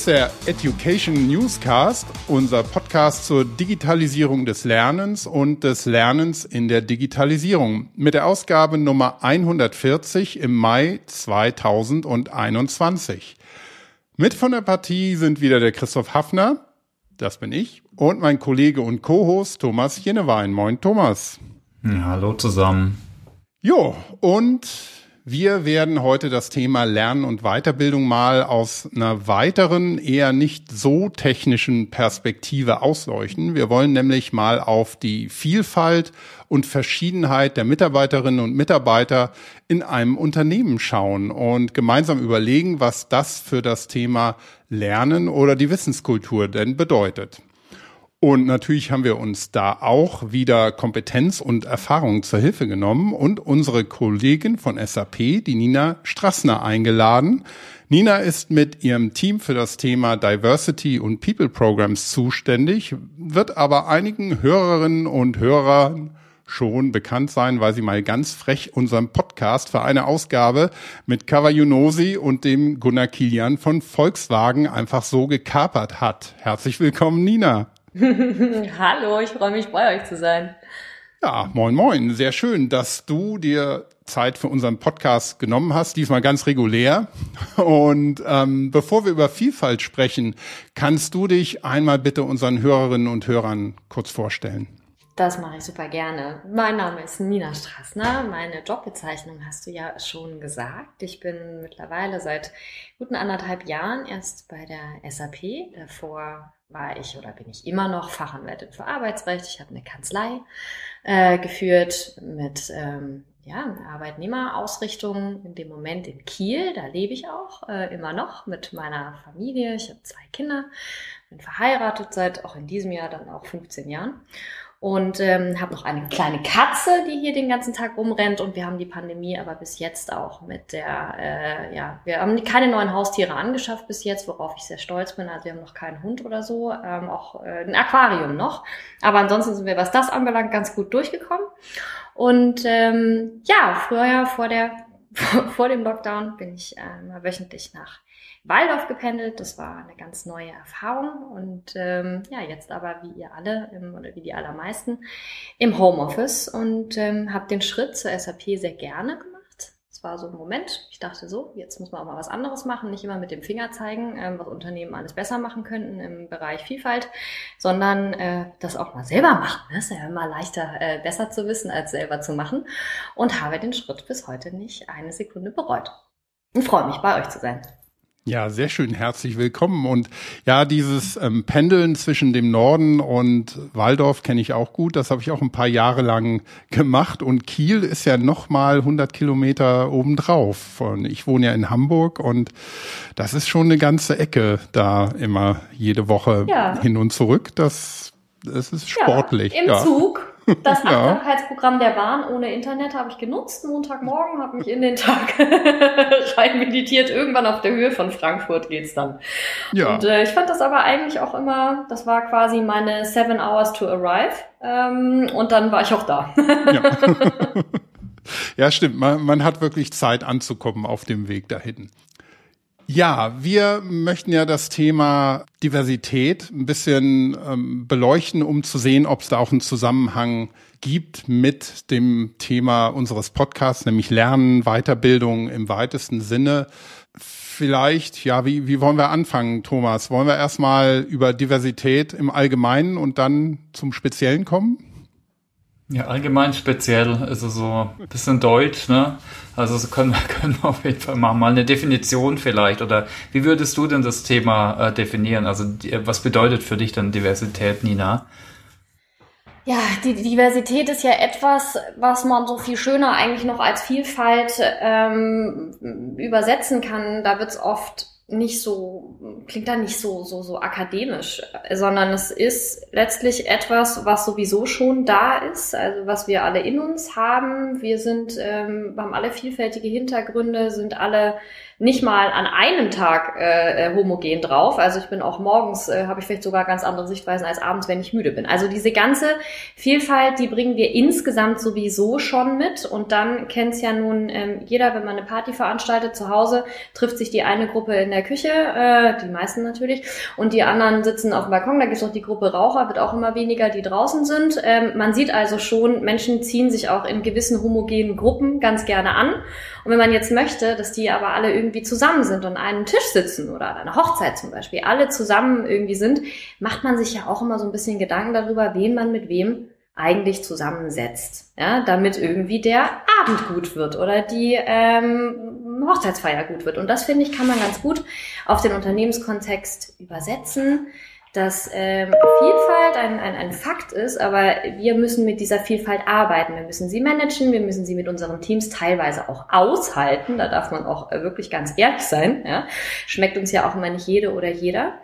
Ist der Education Newscast, unser Podcast zur Digitalisierung des Lernens und des Lernens in der Digitalisierung mit der Ausgabe Nummer 140 im Mai 2021. Mit von der Partie sind wieder der Christoph Hafner, das bin ich, und mein Kollege und Co-Host Thomas Jenewein. Moin Thomas. Hallo zusammen. Jo, und wir werden heute das Thema Lernen und Weiterbildung mal aus einer weiteren, eher nicht so technischen Perspektive ausleuchten. Wir wollen nämlich mal auf die Vielfalt und Verschiedenheit der Mitarbeiterinnen und Mitarbeiter in einem Unternehmen schauen und gemeinsam überlegen, was das für das Thema Lernen oder die Wissenskultur denn bedeutet. Und natürlich haben wir uns da auch wieder Kompetenz und Erfahrung zur Hilfe genommen und unsere Kollegin von SAP, die Nina Strassner, eingeladen. Nina ist mit ihrem Team für das Thema Diversity und People Programs zuständig, wird aber einigen Hörerinnen und Hörern schon bekannt sein, weil sie mal ganz frech unseren Podcast für eine Ausgabe mit Kavajunosi und dem Gunnar Kilian von Volkswagen einfach so gekapert hat. Herzlich willkommen, Nina. Hallo, ich freue mich, bei euch zu sein. Ja, moin, moin. Sehr schön, dass du dir Zeit für unseren Podcast genommen hast, diesmal ganz regulär. Und ähm, bevor wir über Vielfalt sprechen, kannst du dich einmal bitte unseren Hörerinnen und Hörern kurz vorstellen? Das mache ich super gerne. Mein Name ist Nina Strassner. Meine Jobbezeichnung hast du ja schon gesagt. Ich bin mittlerweile seit guten anderthalb Jahren erst bei der SAP. Davor war ich oder bin ich immer noch Fachanwältin für Arbeitsrecht. Ich habe eine Kanzlei äh, geführt mit ähm, ja, Arbeitnehmerausrichtung in dem Moment in Kiel. Da lebe ich auch äh, immer noch mit meiner Familie. Ich habe zwei Kinder, bin verheiratet seit auch in diesem Jahr dann auch 15 Jahren und ähm, habe noch eine kleine Katze, die hier den ganzen Tag rumrennt und wir haben die Pandemie aber bis jetzt auch mit der, äh, ja, wir haben keine neuen Haustiere angeschafft bis jetzt, worauf ich sehr stolz bin. Also wir haben noch keinen Hund oder so, ähm, auch äh, ein Aquarium noch. Aber ansonsten sind wir, was das anbelangt, ganz gut durchgekommen. Und ähm, ja, früher vor der vor dem Lockdown bin ich äh, mal wöchentlich nach Waldorf gependelt. Das war eine ganz neue Erfahrung. Und ähm, ja, jetzt aber wie ihr alle im, oder wie die allermeisten im Homeoffice und ähm, habe den Schritt zur SAP sehr gerne gemacht. Es war so ein Moment, ich dachte so, jetzt muss man auch mal was anderes machen, nicht immer mit dem Finger zeigen, ähm, was Unternehmen alles besser machen könnten im Bereich Vielfalt, sondern äh, das auch mal selber machen. Das ist ja immer leichter, äh, besser zu wissen, als selber zu machen. Und habe den Schritt bis heute nicht eine Sekunde bereut. Und freue mich, bei euch zu sein. Ja, sehr schön. Herzlich willkommen. Und ja, dieses ähm, Pendeln zwischen dem Norden und Waldorf kenne ich auch gut. Das habe ich auch ein paar Jahre lang gemacht. Und Kiel ist ja noch mal 100 Kilometer obendrauf. Und ich wohne ja in Hamburg und das ist schon eine ganze Ecke da immer jede Woche ja. hin und zurück. Das, das ist sportlich. Ja, Im ja. Zug das Achtsamkeitsprogramm der Bahn ohne Internet habe ich genutzt. Montagmorgen habe mich in den Tag rein meditiert. Irgendwann auf der Höhe von Frankfurt geht's dann. Ja. Und äh, ich fand das aber eigentlich auch immer, das war quasi meine seven hours to arrive. Ähm, und dann war ich auch da. ja. ja, stimmt. Man, man hat wirklich Zeit anzukommen auf dem Weg dahin. Ja, wir möchten ja das Thema Diversität ein bisschen ähm, beleuchten, um zu sehen, ob es da auch einen Zusammenhang gibt mit dem Thema unseres Podcasts, nämlich Lernen, Weiterbildung im weitesten Sinne. Vielleicht, ja, wie, wie wollen wir anfangen, Thomas? Wollen wir erstmal über Diversität im Allgemeinen und dann zum Speziellen kommen? Ja, allgemein speziell, also so ein bisschen deutsch, ne? Also so können wir, können wir auf jeden Fall machen. Mal eine Definition vielleicht. Oder wie würdest du denn das Thema äh, definieren? Also was bedeutet für dich dann Diversität, Nina? Ja, die Diversität ist ja etwas, was man so viel schöner eigentlich noch als Vielfalt ähm, übersetzen kann. Da wird es oft nicht so, klingt da nicht so, so, so akademisch, sondern es ist letztlich etwas, was sowieso schon da ist, also was wir alle in uns haben. Wir sind, ähm, haben alle vielfältige Hintergründe, sind alle nicht mal an einem Tag äh, äh, homogen drauf. Also ich bin auch morgens, äh, habe ich vielleicht sogar ganz andere Sichtweisen als abends, wenn ich müde bin. Also diese ganze Vielfalt, die bringen wir insgesamt sowieso schon mit. Und dann kennt es ja nun ähm, jeder, wenn man eine Party veranstaltet zu Hause, trifft sich die eine Gruppe in der Küche, äh, die meisten natürlich, und die anderen sitzen auf dem Balkon. Da gibt es noch die Gruppe Raucher, wird auch immer weniger, die draußen sind. Ähm, man sieht also schon, Menschen ziehen sich auch in gewissen homogenen Gruppen ganz gerne an. Und wenn man jetzt möchte, dass die aber alle irgendwie zusammen sind und an einem Tisch sitzen oder an einer Hochzeit zum Beispiel, alle zusammen irgendwie sind, macht man sich ja auch immer so ein bisschen Gedanken darüber, wen man mit wem eigentlich zusammensetzt, ja, damit irgendwie der Abend gut wird oder die ähm, Hochzeitsfeier gut wird. Und das finde ich kann man ganz gut auf den Unternehmenskontext übersetzen dass ähm, Vielfalt ein, ein, ein Fakt ist, aber wir müssen mit dieser Vielfalt arbeiten. Wir müssen sie managen, wir müssen sie mit unseren Teams teilweise auch aushalten. Da darf man auch äh, wirklich ganz ehrlich sein. Ja? Schmeckt uns ja auch immer nicht jede oder jeder.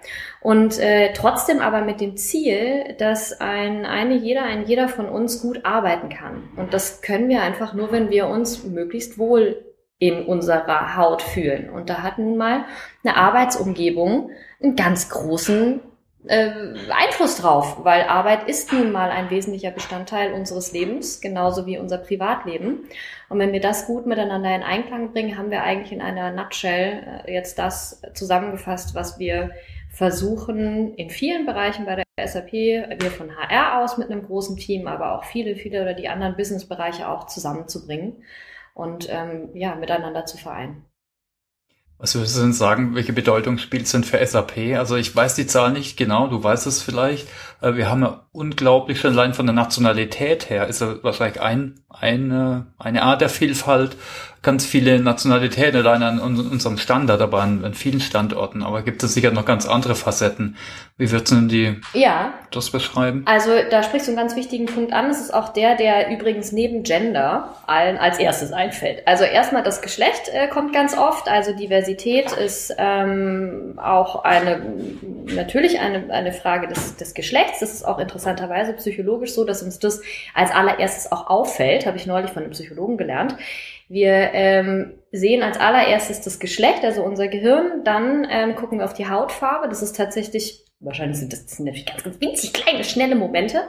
Und äh, trotzdem aber mit dem Ziel, dass ein eine jeder, ein jeder von uns gut arbeiten kann. Und das können wir einfach nur, wenn wir uns möglichst wohl in unserer Haut fühlen. Und da hat nun mal eine Arbeitsumgebung einen ganz großen äh, Einfluss drauf, weil Arbeit ist nun mal ein wesentlicher Bestandteil unseres Lebens, genauso wie unser Privatleben. Und wenn wir das gut miteinander in Einklang bringen, haben wir eigentlich in einer Nutshell äh, jetzt das zusammengefasst, was wir versuchen in vielen Bereichen bei der SAP, wir von HR aus mit einem großen Team, aber auch viele, viele oder die anderen Businessbereiche auch zusammenzubringen und ähm, ja, miteinander zu vereinen. Was würdest du denn sagen, welche Bedeutung spielt es denn für SAP? Also ich weiß die Zahl nicht genau, du weißt es vielleicht. Wir haben ja unglaublich schon allein von der Nationalität her, ist ja wahrscheinlich ein, eine, eine Art der Vielfalt ganz viele Nationalitäten allein an unserem Standard, aber an, an vielen Standorten. Aber gibt es sicher noch ganz andere Facetten. Wie würdest du denn die ja. das beschreiben? Also da sprichst du einen ganz wichtigen Punkt an. Es ist auch der, der übrigens neben Gender allen als erstes einfällt. Also erstmal das Geschlecht äh, kommt ganz oft. Also Diversität ist ähm, auch eine natürlich eine, eine Frage des, des Geschlechts. Das ist auch interessanterweise psychologisch so, dass uns das als allererstes auch auffällt. Habe ich neulich von einem Psychologen gelernt wir ähm, sehen als allererstes das Geschlecht, also unser Gehirn, dann ähm, gucken wir auf die Hautfarbe. Das ist tatsächlich Wahrscheinlich sind das, das sind natürlich ganz, ganz winzig kleine, schnelle Momente.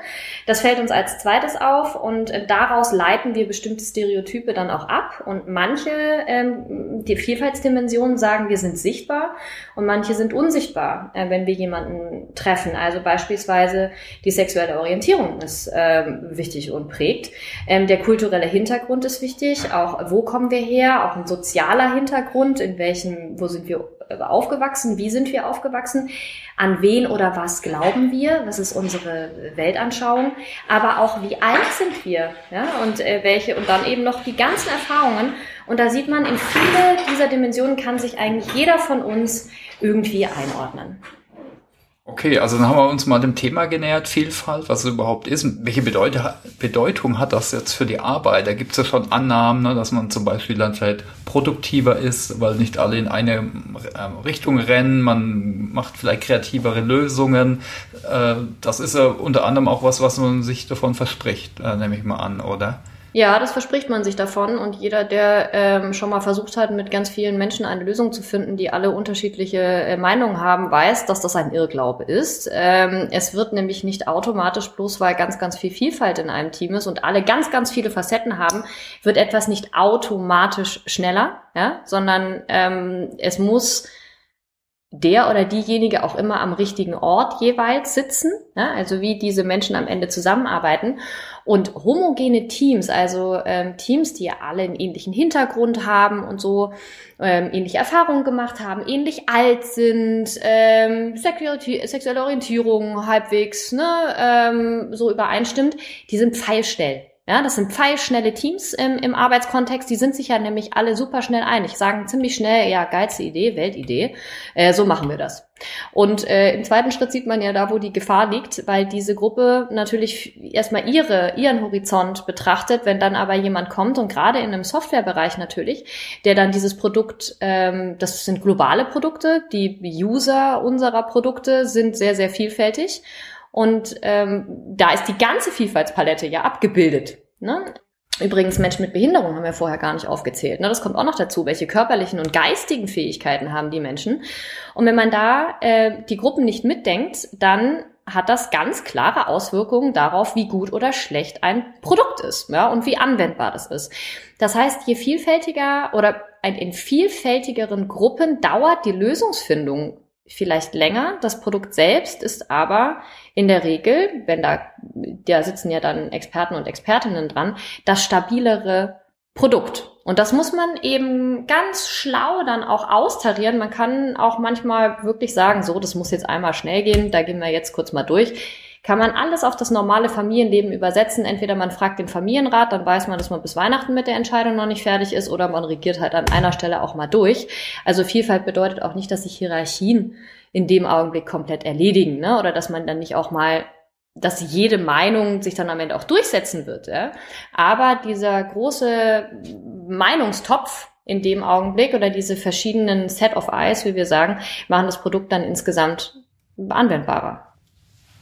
Das fällt uns als zweites auf und äh, daraus leiten wir bestimmte Stereotype dann auch ab. Und manche ähm, die Vielfaltsdimensionen sagen, wir sind sichtbar und manche sind unsichtbar, äh, wenn wir jemanden treffen. Also beispielsweise die sexuelle Orientierung ist ähm, wichtig und prägt. Ähm, der kulturelle Hintergrund ist wichtig. Auch wo kommen wir her? Auch ein sozialer Hintergrund. In welchem, wo sind wir aufgewachsen? Wie sind wir aufgewachsen? An wen oder was glauben wir? Was ist unsere Weltanschauung? Aber auch wie alt sind wir? Ja, und äh, welche, und dann eben noch die ganzen Erfahrungen. Und da sieht man, in viele dieser Dimensionen kann sich eigentlich jeder von uns irgendwie einordnen. Okay, also dann haben wir uns mal dem Thema genähert, Vielfalt, was es überhaupt ist. Welche Bedeutung hat das jetzt für die Arbeit? Da gibt es ja schon Annahmen, ne, dass man zum Beispiel dann vielleicht produktiver ist, weil nicht alle in eine ähm, Richtung rennen. Man macht vielleicht kreativere Lösungen. Äh, das ist ja unter anderem auch was, was man sich davon verspricht, äh, nehme ich mal an, oder? Ja, das verspricht man sich davon. Und jeder, der ähm, schon mal versucht hat, mit ganz vielen Menschen eine Lösung zu finden, die alle unterschiedliche äh, Meinungen haben, weiß, dass das ein Irrglaube ist. Ähm, es wird nämlich nicht automatisch, bloß weil ganz, ganz viel Vielfalt in einem Team ist und alle ganz, ganz viele Facetten haben, wird etwas nicht automatisch schneller, ja, sondern ähm, es muss der oder diejenige auch immer am richtigen Ort jeweils sitzen, ja, also wie diese Menschen am Ende zusammenarbeiten. Und homogene Teams, also ähm, Teams, die ja alle einen ähnlichen Hintergrund haben und so ähm, ähnliche Erfahrungen gemacht haben, ähnlich alt sind, ähm, sexuelle Orientierung halbwegs ne, ähm, so übereinstimmt, die sind pfeilschnell. Ja, das sind pfeilschnelle Teams im, im Arbeitskontext. Die sind sich ja nämlich alle super schnell einig, sagen ziemlich schnell, ja, geilste Idee, Weltidee. Äh, so machen wir das. Und äh, im zweiten Schritt sieht man ja da, wo die Gefahr liegt, weil diese Gruppe natürlich erstmal ihre, ihren Horizont betrachtet, wenn dann aber jemand kommt und gerade in einem Softwarebereich natürlich, der dann dieses Produkt, ähm, das sind globale Produkte, die User unserer Produkte sind sehr, sehr vielfältig. Und ähm, da ist die ganze Vielfaltspalette ja abgebildet. Ne? Übrigens, Menschen mit Behinderung haben wir vorher gar nicht aufgezählt. Ne? Das kommt auch noch dazu. Welche körperlichen und geistigen Fähigkeiten haben die Menschen? Und wenn man da äh, die Gruppen nicht mitdenkt, dann hat das ganz klare Auswirkungen darauf, wie gut oder schlecht ein Produkt ist ja, und wie anwendbar das ist. Das heißt, je vielfältiger oder in vielfältigeren Gruppen dauert die Lösungsfindung vielleicht länger. Das Produkt selbst ist aber in der Regel, wenn da, da sitzen ja dann Experten und Expertinnen dran, das stabilere Produkt. Und das muss man eben ganz schlau dann auch austarieren. Man kann auch manchmal wirklich sagen, so, das muss jetzt einmal schnell gehen, da gehen wir jetzt kurz mal durch. Kann man alles auf das normale Familienleben übersetzen. Entweder man fragt den Familienrat, dann weiß man, dass man bis Weihnachten mit der Entscheidung noch nicht fertig ist, oder man regiert halt an einer Stelle auch mal durch. Also Vielfalt bedeutet auch nicht, dass sich Hierarchien in dem Augenblick komplett erledigen, ne? oder dass man dann nicht auch mal dass jede Meinung sich dann am Ende auch durchsetzen wird. Ja? Aber dieser große Meinungstopf in dem Augenblick oder diese verschiedenen Set of Eyes, wie wir sagen, machen das Produkt dann insgesamt anwendbarer.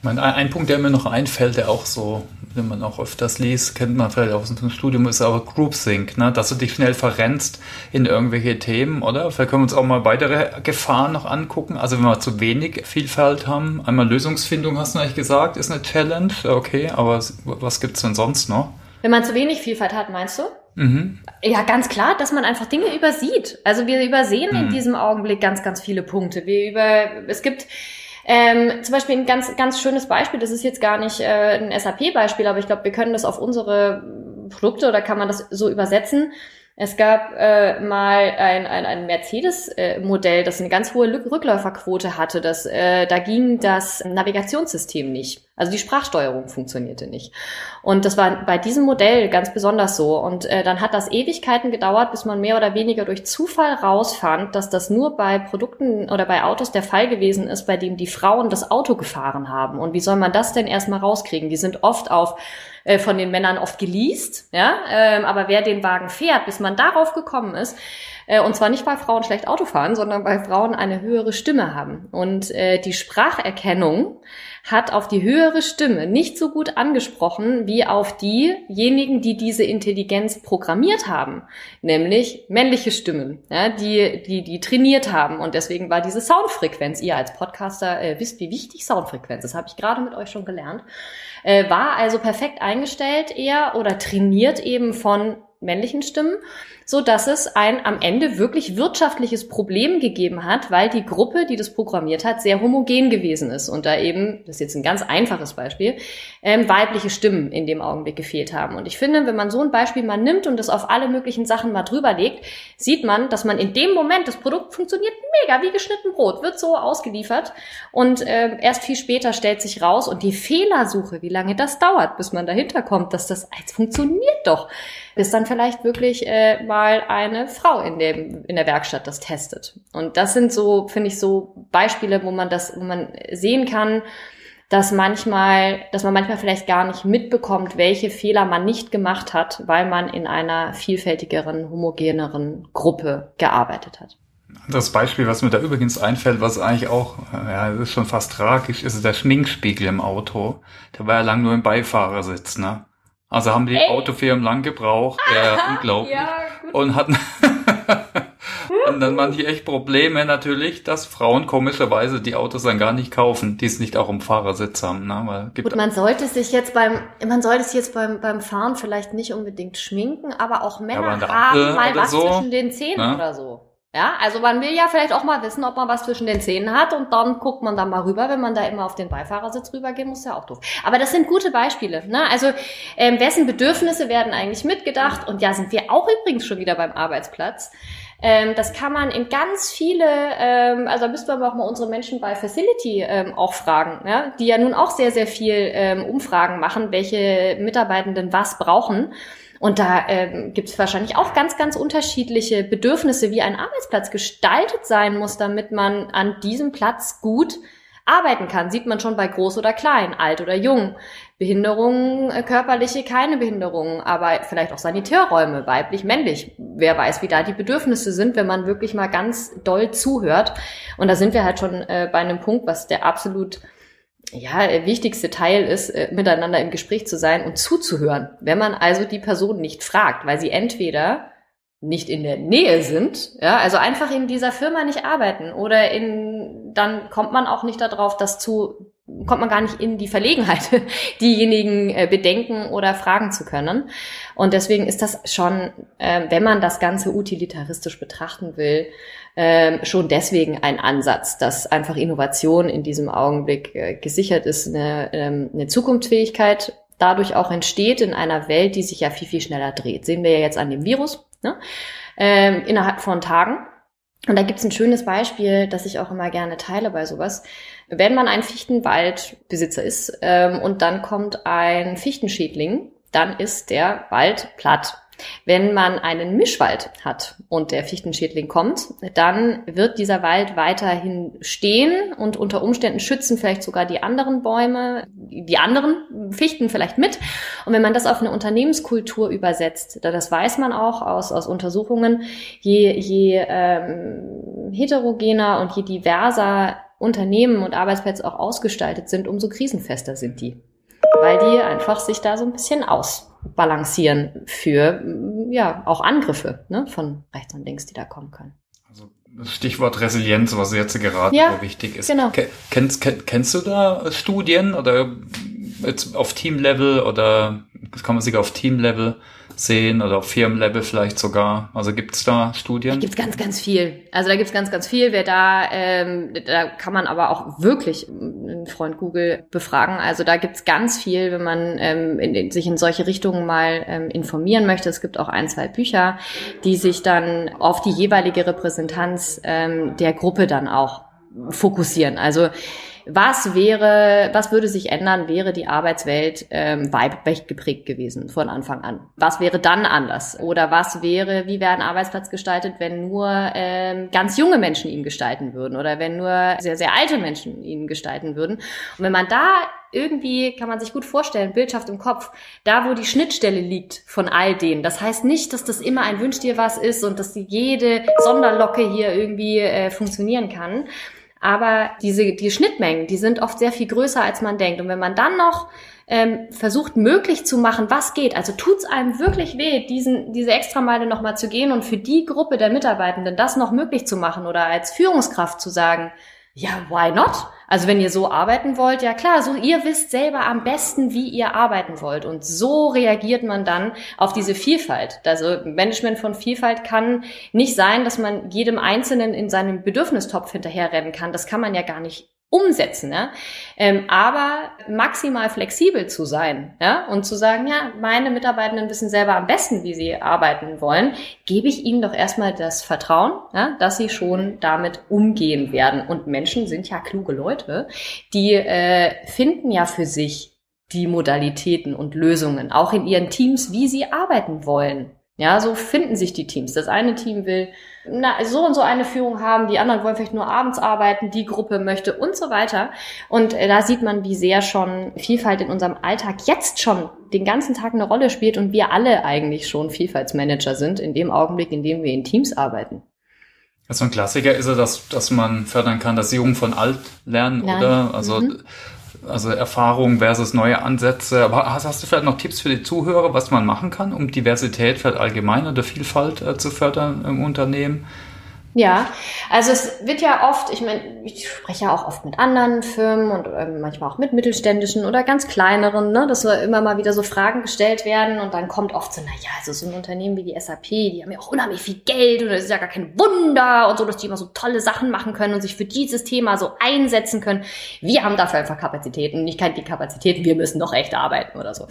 Ein, ein Punkt, der mir noch einfällt, der auch so, wenn man auch öfters liest, kennt man vielleicht aus dem Studium, ist aber Groupthink, ne? dass du dich schnell verrennst in irgendwelche Themen, oder? Vielleicht können wir uns auch mal weitere Gefahren noch angucken. Also wenn wir zu wenig Vielfalt haben, einmal Lösungsfindung, hast du eigentlich gesagt, ist eine Challenge, okay, aber was gibt's denn sonst noch? Wenn man zu wenig Vielfalt hat, meinst du? Mhm. Ja, ganz klar, dass man einfach Dinge übersieht. Also wir übersehen mhm. in diesem Augenblick ganz, ganz viele Punkte. Wir über, es gibt ähm, zum Beispiel ein ganz, ganz schönes Beispiel, das ist jetzt gar nicht äh, ein SAP-Beispiel, aber ich glaube, wir können das auf unsere Produkte oder kann man das so übersetzen. Es gab äh, mal ein, ein, ein Mercedes-Modell, das eine ganz hohe Rückläuferquote hatte. Das, äh, da ging das Navigationssystem nicht. Also die Sprachsteuerung funktionierte nicht. Und das war bei diesem Modell ganz besonders so. Und äh, dann hat das Ewigkeiten gedauert, bis man mehr oder weniger durch Zufall rausfand, dass das nur bei Produkten oder bei Autos der Fall gewesen ist, bei dem die Frauen das Auto gefahren haben. Und wie soll man das denn erstmal rauskriegen? Die sind oft auf äh, von den Männern oft geleast, ja, ähm, aber wer den Wagen fährt, bis man darauf gekommen ist, und zwar nicht, weil Frauen schlecht Auto fahren, sondern weil Frauen eine höhere Stimme haben. Und äh, die Spracherkennung hat auf die höhere Stimme nicht so gut angesprochen wie auf diejenigen, die diese Intelligenz programmiert haben, nämlich männliche Stimmen, ja, die, die, die trainiert haben. Und deswegen war diese Soundfrequenz, ihr als Podcaster äh, wisst, wie wichtig Soundfrequenz ist, habe ich gerade mit euch schon gelernt, äh, war also perfekt eingestellt eher oder trainiert eben von männlichen Stimmen, so dass es ein am Ende wirklich wirtschaftliches Problem gegeben hat, weil die Gruppe, die das programmiert hat, sehr homogen gewesen ist und da eben, das ist jetzt ein ganz einfaches Beispiel, ähm, weibliche Stimmen in dem Augenblick gefehlt haben. Und ich finde, wenn man so ein Beispiel mal nimmt und das auf alle möglichen Sachen mal drüber legt, sieht man, dass man in dem Moment, das Produkt funktioniert mega wie geschnitten Brot, wird so ausgeliefert und äh, erst viel später stellt sich raus und die Fehlersuche, wie lange das dauert, bis man dahinter kommt, dass das als funktioniert doch bis dann vielleicht wirklich äh, mal eine Frau in dem in der Werkstatt das testet. Und das sind so, finde ich, so Beispiele, wo man das, wo man sehen kann, dass manchmal, dass man manchmal vielleicht gar nicht mitbekommt, welche Fehler man nicht gemacht hat, weil man in einer vielfältigeren, homogeneren Gruppe gearbeitet hat. Das Beispiel, was mir da übrigens einfällt, was eigentlich auch, ja, das ist schon fast tragisch, ist der Schminkspiegel im Auto. Der war ja lang nur im Beifahrersitz, ne? Also haben die Ey. Autofirmen lang gebraucht, ja, unglaublich. Ja, und hatten und dann die echt Probleme natürlich, dass Frauen komischerweise die Autos dann gar nicht kaufen, die es nicht auch im Fahrersitz haben. Ne? Gut, man sollte sich jetzt beim, man sollte sich jetzt beim, beim Fahren vielleicht nicht unbedingt schminken, aber auch Männer ja, haben mal was so, zwischen den Zähnen ne? oder so. Ja, also man will ja vielleicht auch mal wissen, ob man was zwischen den Zähnen hat und dann guckt man da mal rüber, wenn man da immer auf den Beifahrersitz rübergehen muss, ja auch doof. Aber das sind gute Beispiele. Ne? Also ähm, wessen Bedürfnisse werden eigentlich mitgedacht? Und ja, sind wir auch übrigens schon wieder beim Arbeitsplatz. Ähm, das kann man in ganz viele, ähm, also da müssten wir auch mal unsere Menschen bei Facility ähm, auch fragen, ja? die ja nun auch sehr, sehr viel ähm, Umfragen machen, welche Mitarbeitenden was brauchen. Und da ähm, gibt es wahrscheinlich auch ganz, ganz unterschiedliche Bedürfnisse, wie ein Arbeitsplatz gestaltet sein muss, damit man an diesem Platz gut arbeiten kann. Sieht man schon bei groß oder klein, alt oder jung. Behinderungen, äh, körperliche, keine Behinderungen, aber vielleicht auch Sanitärräume, weiblich, männlich. Wer weiß, wie da die Bedürfnisse sind, wenn man wirklich mal ganz doll zuhört. Und da sind wir halt schon äh, bei einem Punkt, was der absolut ja, wichtigste Teil ist, äh, miteinander im Gespräch zu sein und zuzuhören. Wenn man also die Person nicht fragt, weil sie entweder nicht in der Nähe sind, ja, also einfach in dieser Firma nicht arbeiten oder in, dann kommt man auch nicht darauf, das zu, kommt man gar nicht in die Verlegenheit, diejenigen äh, bedenken oder fragen zu können. Und deswegen ist das schon, äh, wenn man das Ganze utilitaristisch betrachten will, äh, schon deswegen ein Ansatz, dass einfach Innovation in diesem Augenblick äh, gesichert ist, eine, ähm, eine Zukunftsfähigkeit dadurch auch entsteht in einer Welt, die sich ja viel, viel schneller dreht. Sehen wir ja jetzt an dem Virus ne? ähm, innerhalb von Tagen. Und da gibt's ein schönes Beispiel, das ich auch immer gerne teile bei sowas. Wenn man ein Fichtenwaldbesitzer ist ähm, und dann kommt ein Fichtenschädling, dann ist der Wald platt. Wenn man einen Mischwald hat und der Fichtenschädling kommt, dann wird dieser Wald weiterhin stehen und unter Umständen schützen vielleicht sogar die anderen Bäume, die anderen Fichten vielleicht mit. Und wenn man das auf eine Unternehmenskultur übersetzt, das weiß man auch aus, aus Untersuchungen, je, je ähm, heterogener und je diverser Unternehmen und Arbeitsplätze auch ausgestaltet sind, umso krisenfester sind die. Weil die einfach sich da so ein bisschen aus balancieren für ja auch Angriffe ne, von rechts und links, die da kommen können. Also Stichwort Resilienz, was jetzt gerade ja, wichtig ist. Genau. Kennst, kennst du da Studien oder jetzt auf Teamlevel oder kann man sich auf Teamlevel sehen oder auf Firmenlevel vielleicht sogar? Also gibt es da Studien? Da gibt es ganz, ganz viel. Also da gibt es ganz, ganz viel. Wer da, ähm, da kann man aber auch wirklich einen Freund Google befragen. Also da gibt es ganz viel, wenn man ähm, in, in, sich in solche Richtungen mal ähm, informieren möchte. Es gibt auch ein, zwei Bücher, die sich dann auf die jeweilige Repräsentanz ähm, der Gruppe dann auch fokussieren. Also was wäre, was würde sich ändern, wäre die Arbeitswelt ähm, weiblich geprägt gewesen von Anfang an? Was wäre dann anders? Oder was wäre, wie wäre ein Arbeitsplatz gestaltet, wenn nur ähm, ganz junge Menschen ihn gestalten würden oder wenn nur sehr, sehr alte Menschen ihn gestalten würden? Und wenn man da irgendwie kann man sich gut vorstellen, Bildschaft im Kopf, da wo die Schnittstelle liegt von all denen. Das heißt nicht, dass das immer ein Wünsch dir was ist und dass jede Sonderlocke hier irgendwie äh, funktionieren kann, aber diese, die Schnittmengen, die sind oft sehr viel größer, als man denkt. Und wenn man dann noch ähm, versucht, möglich zu machen, was geht, also tut's einem wirklich weh, diesen, diese Extrameile nochmal zu gehen und für die Gruppe der Mitarbeitenden das noch möglich zu machen oder als Führungskraft zu sagen, ja, why not? Also wenn ihr so arbeiten wollt, ja klar, so ihr wisst selber am besten, wie ihr arbeiten wollt. Und so reagiert man dann auf diese Vielfalt. Also Management von Vielfalt kann nicht sein, dass man jedem Einzelnen in seinem Bedürfnistopf hinterherrennen kann. Das kann man ja gar nicht umsetzen, ja? Ähm, aber maximal flexibel zu sein ja? und zu sagen, ja, meine Mitarbeitenden wissen selber am besten, wie sie arbeiten wollen, gebe ich ihnen doch erstmal das Vertrauen, ja, dass sie schon damit umgehen werden. Und Menschen sind ja kluge Leute, die äh, finden ja für sich die Modalitäten und Lösungen, auch in ihren Teams, wie sie arbeiten wollen. Ja, so finden sich die Teams. Das eine Team will na, so und so eine Führung haben, die anderen wollen vielleicht nur abends arbeiten, die Gruppe möchte und so weiter. Und äh, da sieht man, wie sehr schon Vielfalt in unserem Alltag jetzt schon den ganzen Tag eine Rolle spielt und wir alle eigentlich schon Vielfaltsmanager sind in dem Augenblick, in dem wir in Teams arbeiten. Also ein Klassiker ist ja, dass, dass man fördern kann, dass Jungen von alt lernen, Nein. oder? Also mhm also Erfahrung versus neue Ansätze. Aber hast, hast, du vielleicht noch Tipps für die Zuhörer, was man machen kann, um Diversität vielleicht allgemein oder Vielfalt äh, zu fördern im Unternehmen? Ja, also es wird ja oft, ich meine, ich spreche ja auch oft mit anderen Firmen und ähm, manchmal auch mit mittelständischen oder ganz kleineren, ne, dass so immer mal wieder so Fragen gestellt werden und dann kommt oft so, na ja, also so ein Unternehmen wie die SAP, die haben ja auch unheimlich viel Geld und es ist ja gar kein Wunder und so, dass die immer so tolle Sachen machen können und sich für dieses Thema so einsetzen können. Wir haben dafür einfach Kapazitäten, nicht die Kapazitäten, wir müssen doch echt arbeiten oder so.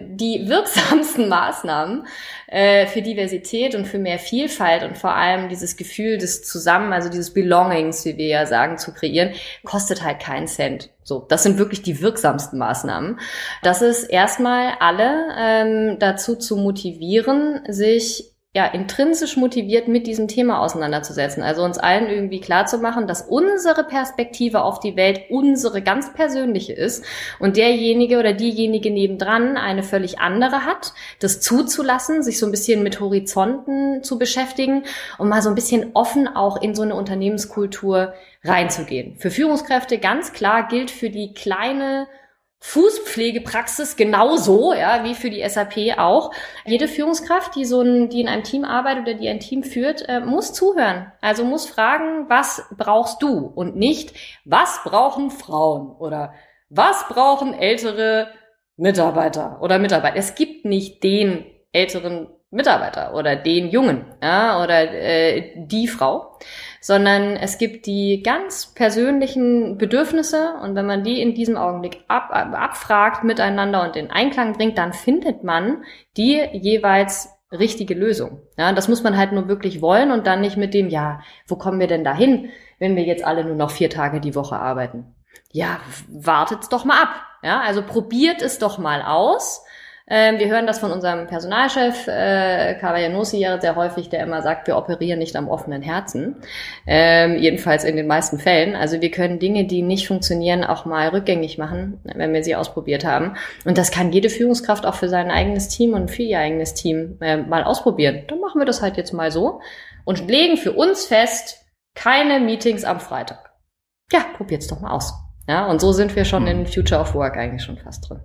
Die wirksamsten Maßnahmen äh, für Diversität und für mehr Vielfalt und vor allem dieses Gefühl des Zusammen, also dieses Belongings, wie wir ja sagen, zu kreieren, kostet halt keinen Cent. So, das sind wirklich die wirksamsten Maßnahmen. Das ist erstmal alle ähm, dazu zu motivieren, sich ja, intrinsisch motiviert mit diesem Thema auseinanderzusetzen. Also uns allen irgendwie klar zu machen, dass unsere Perspektive auf die Welt unsere ganz persönliche ist und derjenige oder diejenige nebendran eine völlig andere hat, das zuzulassen, sich so ein bisschen mit Horizonten zu beschäftigen und mal so ein bisschen offen auch in so eine Unternehmenskultur reinzugehen. Für Führungskräfte ganz klar gilt für die kleine Fußpflegepraxis genauso, ja, wie für die SAP auch. Jede Führungskraft, die so ein, die in einem Team arbeitet oder die ein Team führt, äh, muss zuhören. Also muss fragen, was brauchst du? Und nicht, was brauchen Frauen? Oder was brauchen ältere Mitarbeiter oder Mitarbeiter? Es gibt nicht den älteren Mitarbeiter oder den Jungen, ja, oder äh, die Frau sondern es gibt die ganz persönlichen Bedürfnisse und wenn man die in diesem Augenblick ab, ab, abfragt miteinander und in Einklang bringt, dann findet man die jeweils richtige Lösung. Ja, das muss man halt nur wirklich wollen und dann nicht mit dem, ja, wo kommen wir denn dahin, wenn wir jetzt alle nur noch vier Tage die Woche arbeiten? Ja, wartet's doch mal ab. Ja, also probiert es doch mal aus ähm, wir hören das von unserem Personalchef äh, Cavaglianosi ja sehr häufig, der immer sagt, wir operieren nicht am offenen Herzen. Ähm, jedenfalls in den meisten Fällen. Also wir können Dinge, die nicht funktionieren, auch mal rückgängig machen, wenn wir sie ausprobiert haben. Und das kann jede Führungskraft auch für sein eigenes Team und für ihr eigenes Team äh, mal ausprobieren. Dann machen wir das halt jetzt mal so und legen für uns fest, keine Meetings am Freitag. Ja, probiert's doch mal aus. Ja, und so sind wir schon in Future of Work eigentlich schon fast drin.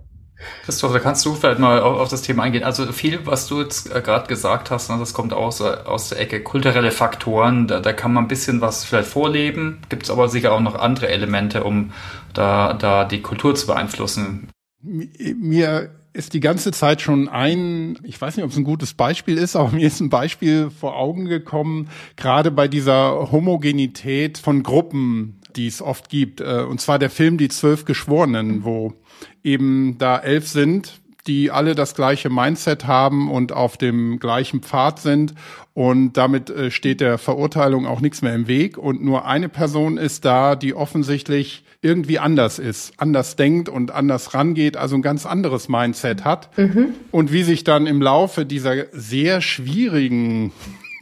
Christoph, da kannst du vielleicht mal auf, auf das Thema eingehen. Also viel, was du jetzt äh, gerade gesagt hast, ne, das kommt aus, äh, aus der Ecke kulturelle Faktoren. Da, da kann man ein bisschen was vielleicht vorleben. Gibt es aber sicher auch noch andere Elemente, um da, da die Kultur zu beeinflussen. Mir ist die ganze Zeit schon ein, ich weiß nicht, ob es ein gutes Beispiel ist, aber mir ist ein Beispiel vor Augen gekommen, gerade bei dieser Homogenität von Gruppen, die es oft gibt. Äh, und zwar der Film Die Zwölf Geschworenen, wo eben da elf sind, die alle das gleiche Mindset haben und auf dem gleichen Pfad sind. Und damit äh, steht der Verurteilung auch nichts mehr im Weg. Und nur eine Person ist da, die offensichtlich irgendwie anders ist, anders denkt und anders rangeht, also ein ganz anderes Mindset hat. Mhm. Und wie sich dann im Laufe dieser sehr schwierigen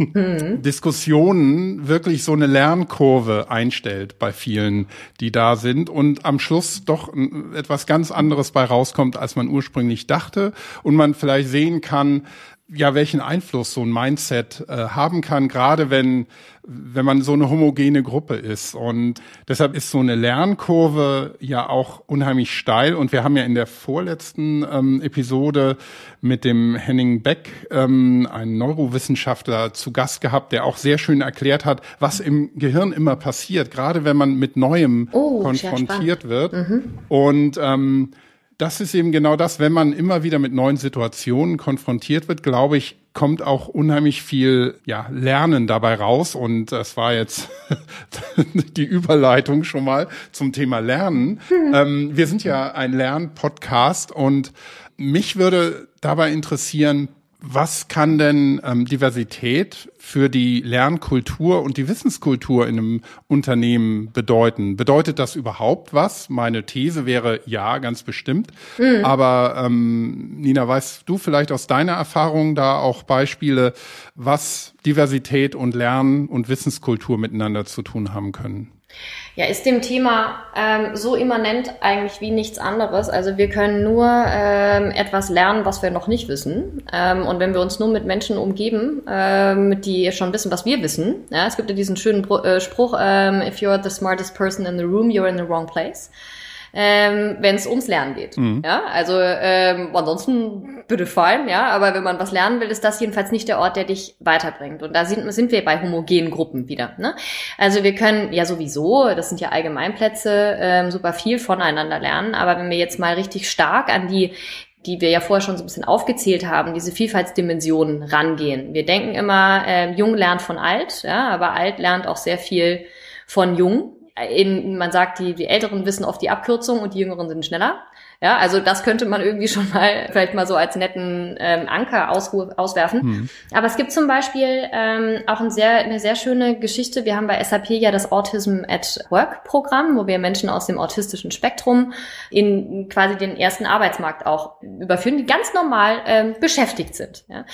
mhm. Diskussionen wirklich so eine Lernkurve einstellt bei vielen, die da sind und am Schluss doch etwas ganz anderes bei rauskommt, als man ursprünglich dachte und man vielleicht sehen kann, ja, welchen Einfluss so ein Mindset äh, haben kann, gerade wenn, wenn man so eine homogene Gruppe ist. Und deshalb ist so eine Lernkurve ja auch unheimlich steil. Und wir haben ja in der vorletzten ähm, Episode mit dem Henning Beck, ähm, einen Neurowissenschaftler, zu Gast gehabt, der auch sehr schön erklärt hat, was im Gehirn immer passiert, gerade wenn man mit Neuem oh, konfrontiert wird. Mhm. Und ähm, das ist eben genau das, wenn man immer wieder mit neuen Situationen konfrontiert wird, glaube ich, kommt auch unheimlich viel ja, Lernen dabei raus. Und das war jetzt die Überleitung schon mal zum Thema Lernen. Mhm. Ähm, wir sind ja ein Lernpodcast und mich würde dabei interessieren, was kann denn ähm, Diversität für die Lernkultur und die Wissenskultur in einem Unternehmen bedeuten? Bedeutet das überhaupt was? Meine These wäre ja, ganz bestimmt. Mhm. Aber ähm, Nina, weißt du vielleicht aus deiner Erfahrung da auch Beispiele, was Diversität und Lernen und Wissenskultur miteinander zu tun haben können? Ja, ist dem Thema ähm, so immanent eigentlich wie nichts anderes. Also wir können nur ähm, etwas lernen, was wir noch nicht wissen. Ähm, und wenn wir uns nur mit Menschen umgeben, ähm, die schon wissen, was wir wissen, ja, es gibt ja diesen schönen äh, Spruch, ähm, if you're the smartest person in the room, you're in the wrong place ähm, wenn es ums Lernen geht. Mhm. Ja, also ähm, ansonsten bitte fein, ja, aber wenn man was lernen will, ist das jedenfalls nicht der Ort, der dich weiterbringt. Und da sind, sind wir bei homogenen Gruppen wieder. Ne? Also wir können ja sowieso, das sind ja Allgemeinplätze, ähm, super viel voneinander lernen, aber wenn wir jetzt mal richtig stark an die die wir ja vorher schon so ein bisschen aufgezählt haben, diese Vielfaltsdimensionen rangehen. Wir denken immer, äh, jung lernt von alt, ja, aber alt lernt auch sehr viel von jung in, man sagt, die, die Älteren wissen oft die Abkürzung und die Jüngeren sind schneller. Ja, also das könnte man irgendwie schon mal vielleicht mal so als netten ähm, Anker ausru auswerfen. Mhm. Aber es gibt zum Beispiel ähm, auch ein sehr, eine sehr schöne Geschichte. Wir haben bei SAP ja das Autism at Work Programm, wo wir Menschen aus dem autistischen Spektrum in quasi den ersten Arbeitsmarkt auch überführen, die ganz normal ähm, beschäftigt sind. Ja.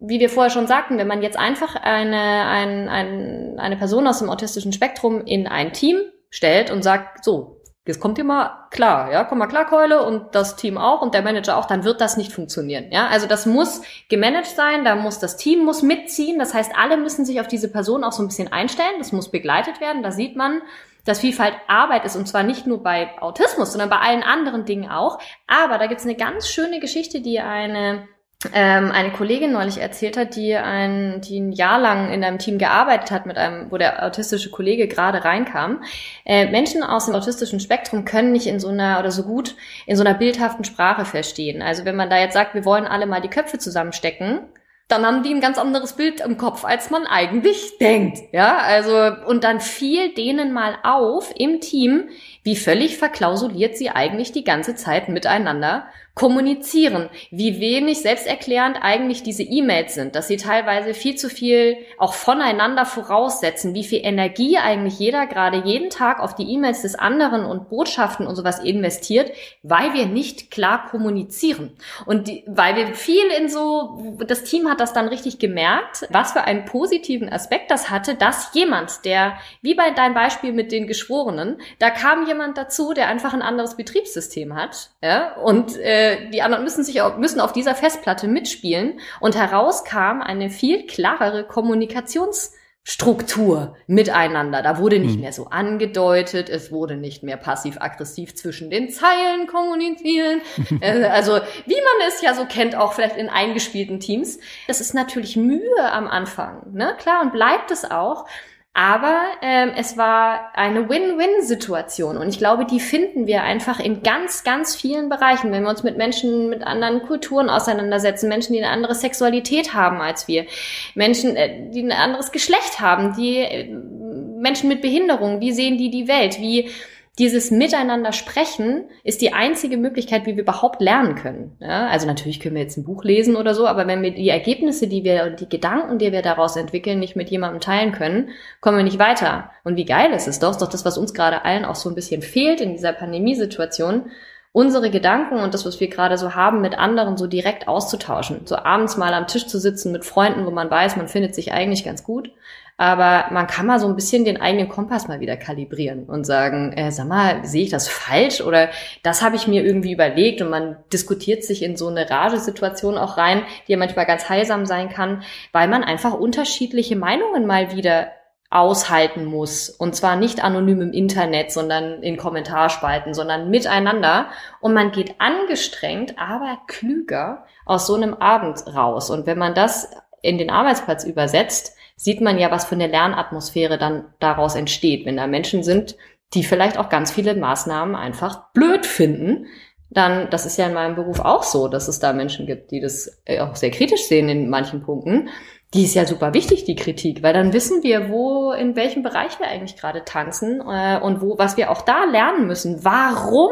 Wie wir vorher schon sagten, wenn man jetzt einfach eine, ein, ein, eine Person aus dem autistischen Spektrum in ein Team stellt und sagt, so, Jetzt kommt ihr mal klar, ja, komm mal klar, Keule und das Team auch und der Manager auch, dann wird das nicht funktionieren, ja. Also das muss gemanagt sein, da muss das Team muss mitziehen, das heißt, alle müssen sich auf diese Person auch so ein bisschen einstellen, das muss begleitet werden, da sieht man, dass Vielfalt Arbeit ist und zwar nicht nur bei Autismus, sondern bei allen anderen Dingen auch. Aber da gibt's eine ganz schöne Geschichte, die eine ähm, eine Kollegin neulich erzählt hat, die ein, die ein Jahr lang in einem Team gearbeitet hat, mit einem, wo der autistische Kollege gerade reinkam. Äh, Menschen aus dem autistischen Spektrum können nicht in so einer oder so gut in so einer bildhaften Sprache verstehen. Also wenn man da jetzt sagt, wir wollen alle mal die Köpfe zusammenstecken, dann haben die ein ganz anderes Bild im Kopf, als man eigentlich denkt. Ja, also, und dann fiel denen mal auf im Team, wie völlig verklausuliert sie eigentlich die ganze Zeit miteinander kommunizieren, wie wenig selbsterklärend eigentlich diese E-Mails sind, dass sie teilweise viel zu viel auch voneinander voraussetzen, wie viel Energie eigentlich jeder gerade jeden Tag auf die E-Mails des anderen und Botschaften und sowas investiert, weil wir nicht klar kommunizieren. Und die, weil wir viel in so, das Team hat das dann richtig gemerkt, was für einen positiven Aspekt das hatte, dass jemand, der, wie bei deinem Beispiel mit den Geschworenen, da kam jemand dazu, der einfach ein anderes Betriebssystem hat, ja, und äh, die anderen müssen sich auch, müssen auf dieser Festplatte mitspielen und heraus kam eine viel klarere Kommunikationsstruktur miteinander. Da wurde nicht hm. mehr so angedeutet, es wurde nicht mehr passiv-aggressiv zwischen den Zeilen kommunizieren. Äh, also wie man es ja so kennt, auch vielleicht in eingespielten Teams. Das ist natürlich Mühe am Anfang, ne? Klar, und bleibt es auch. Aber ähm, es war eine Win-Win-Situation und ich glaube, die finden wir einfach in ganz, ganz vielen Bereichen, wenn wir uns mit Menschen mit anderen Kulturen auseinandersetzen, Menschen, die eine andere Sexualität haben als wir, Menschen, äh, die ein anderes Geschlecht haben, die äh, Menschen mit Behinderung, wie sehen die die Welt, wie dieses Miteinander sprechen ist die einzige Möglichkeit, wie wir überhaupt lernen können. Ja, also natürlich können wir jetzt ein Buch lesen oder so, aber wenn wir die Ergebnisse, die wir, die Gedanken, die wir daraus entwickeln, nicht mit jemandem teilen können, kommen wir nicht weiter. Und wie geil ist es doch, ist doch das, was uns gerade allen auch so ein bisschen fehlt in dieser Pandemiesituation, unsere Gedanken und das, was wir gerade so haben, mit anderen so direkt auszutauschen. So abends mal am Tisch zu sitzen mit Freunden, wo man weiß, man findet sich eigentlich ganz gut, aber man kann mal so ein bisschen den eigenen Kompass mal wieder kalibrieren und sagen, äh, sag mal, sehe ich das falsch oder das habe ich mir irgendwie überlegt und man diskutiert sich in so eine Ragesituation auch rein, die ja manchmal ganz heilsam sein kann, weil man einfach unterschiedliche Meinungen mal wieder aushalten muss. Und zwar nicht anonym im Internet, sondern in Kommentarspalten, sondern miteinander. Und man geht angestrengt, aber klüger aus so einem Abend raus. Und wenn man das in den Arbeitsplatz übersetzt, sieht man ja, was für eine Lernatmosphäre dann daraus entsteht. Wenn da Menschen sind, die vielleicht auch ganz viele Maßnahmen einfach blöd finden, dann, das ist ja in meinem Beruf auch so, dass es da Menschen gibt, die das äh, auch sehr kritisch sehen in manchen Punkten. Die ist ja super wichtig, die Kritik, weil dann wissen wir, wo, in welchem Bereich wir eigentlich gerade tanzen äh, und wo, was wir auch da lernen müssen. Warum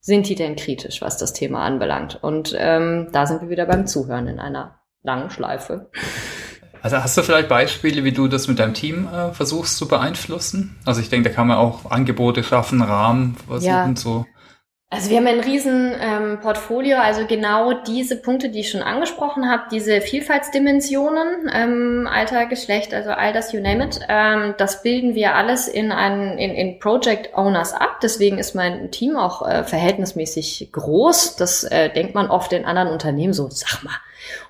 sind die denn kritisch, was das Thema anbelangt? Und ähm, da sind wir wieder beim Zuhören in einer langen Schleife. Also hast du vielleicht Beispiele, wie du das mit deinem Team äh, versuchst zu beeinflussen? Also ich denke, da kann man auch Angebote schaffen, Rahmen versuchen ja. so. Also wir haben ein riesen ähm, Portfolio, also genau diese Punkte, die ich schon angesprochen habe, diese Vielfaltsdimensionen, ähm, Alter, Geschlecht, also all das, you name it, ähm, das bilden wir alles in, einen, in, in Project Owners ab. Deswegen ist mein Team auch äh, verhältnismäßig groß. Das äh, denkt man oft in anderen Unternehmen so, sag mal,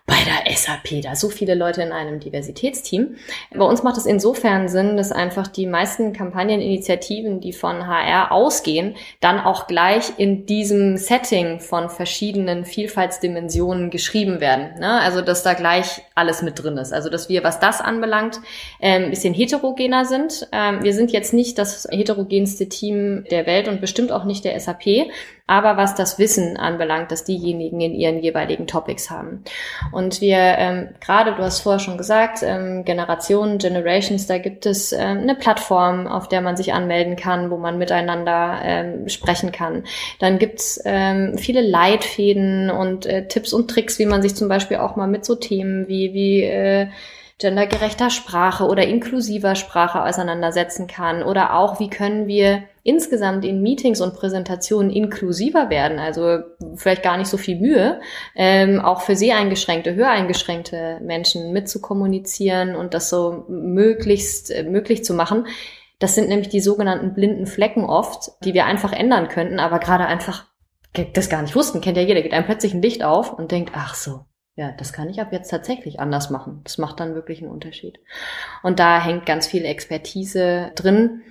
bei der SAP, da so viele Leute in einem Diversitätsteam. Bei uns macht es insofern Sinn, dass einfach die meisten Kampagneninitiativen, die von HR ausgehen, dann auch gleich in diesem Setting von verschiedenen Vielfaltsdimensionen geschrieben werden. Ne? Also dass da gleich alles mit drin ist. Also dass wir, was das anbelangt, ein ähm, bisschen heterogener sind. Ähm, wir sind jetzt nicht das heterogenste Team der Welt und bestimmt auch nicht der SAP aber was das Wissen anbelangt, dass diejenigen in ihren jeweiligen Topics haben. Und wir, ähm, gerade, du hast vorher schon gesagt, ähm, Generationen, Generations, da gibt es ähm, eine Plattform, auf der man sich anmelden kann, wo man miteinander ähm, sprechen kann. Dann gibt's ähm, viele Leitfäden und äh, Tipps und Tricks, wie man sich zum Beispiel auch mal mit so Themen wie, wie äh, gendergerechter Sprache oder inklusiver Sprache auseinandersetzen kann oder auch, wie können wir insgesamt in Meetings und Präsentationen inklusiver werden, also vielleicht gar nicht so viel Mühe, ähm, auch für seheingeschränkte, höreingeschränkte Menschen mitzukommunizieren und das so möglichst äh, möglich zu machen. Das sind nämlich die sogenannten blinden Flecken oft, die wir einfach ändern könnten, aber gerade einfach das gar nicht wussten. Kennt ja jeder, geht einem plötzlich ein Licht auf und denkt, ach so, ja, das kann ich ab jetzt tatsächlich anders machen. Das macht dann wirklich einen Unterschied. Und da hängt ganz viel Expertise drin,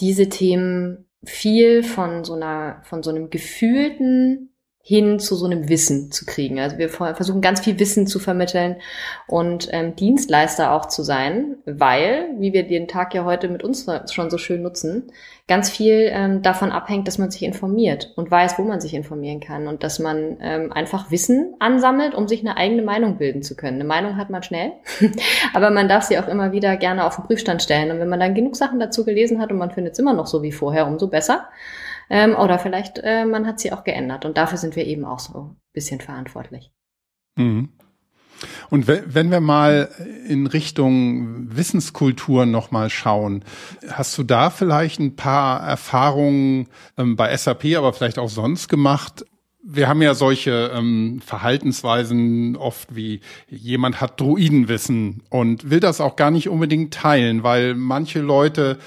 diese Themen viel von so einer, von so einem gefühlten hin zu so einem Wissen zu kriegen. Also wir versuchen ganz viel Wissen zu vermitteln und ähm, Dienstleister auch zu sein, weil, wie wir den Tag ja heute mit uns schon so schön nutzen, ganz viel ähm, davon abhängt, dass man sich informiert und weiß, wo man sich informieren kann und dass man ähm, einfach Wissen ansammelt, um sich eine eigene Meinung bilden zu können. Eine Meinung hat man schnell, aber man darf sie auch immer wieder gerne auf den Prüfstand stellen. Und wenn man dann genug Sachen dazu gelesen hat und man findet es immer noch so wie vorher, umso besser. Ähm, oder vielleicht äh, man hat sie auch geändert. Und dafür sind wir eben auch so ein bisschen verantwortlich. Mhm. Und wenn wir mal in Richtung Wissenskultur nochmal schauen, hast du da vielleicht ein paar Erfahrungen ähm, bei SAP, aber vielleicht auch sonst gemacht, wir haben ja solche ähm, Verhaltensweisen oft wie jemand hat Druidenwissen und will das auch gar nicht unbedingt teilen, weil manche Leute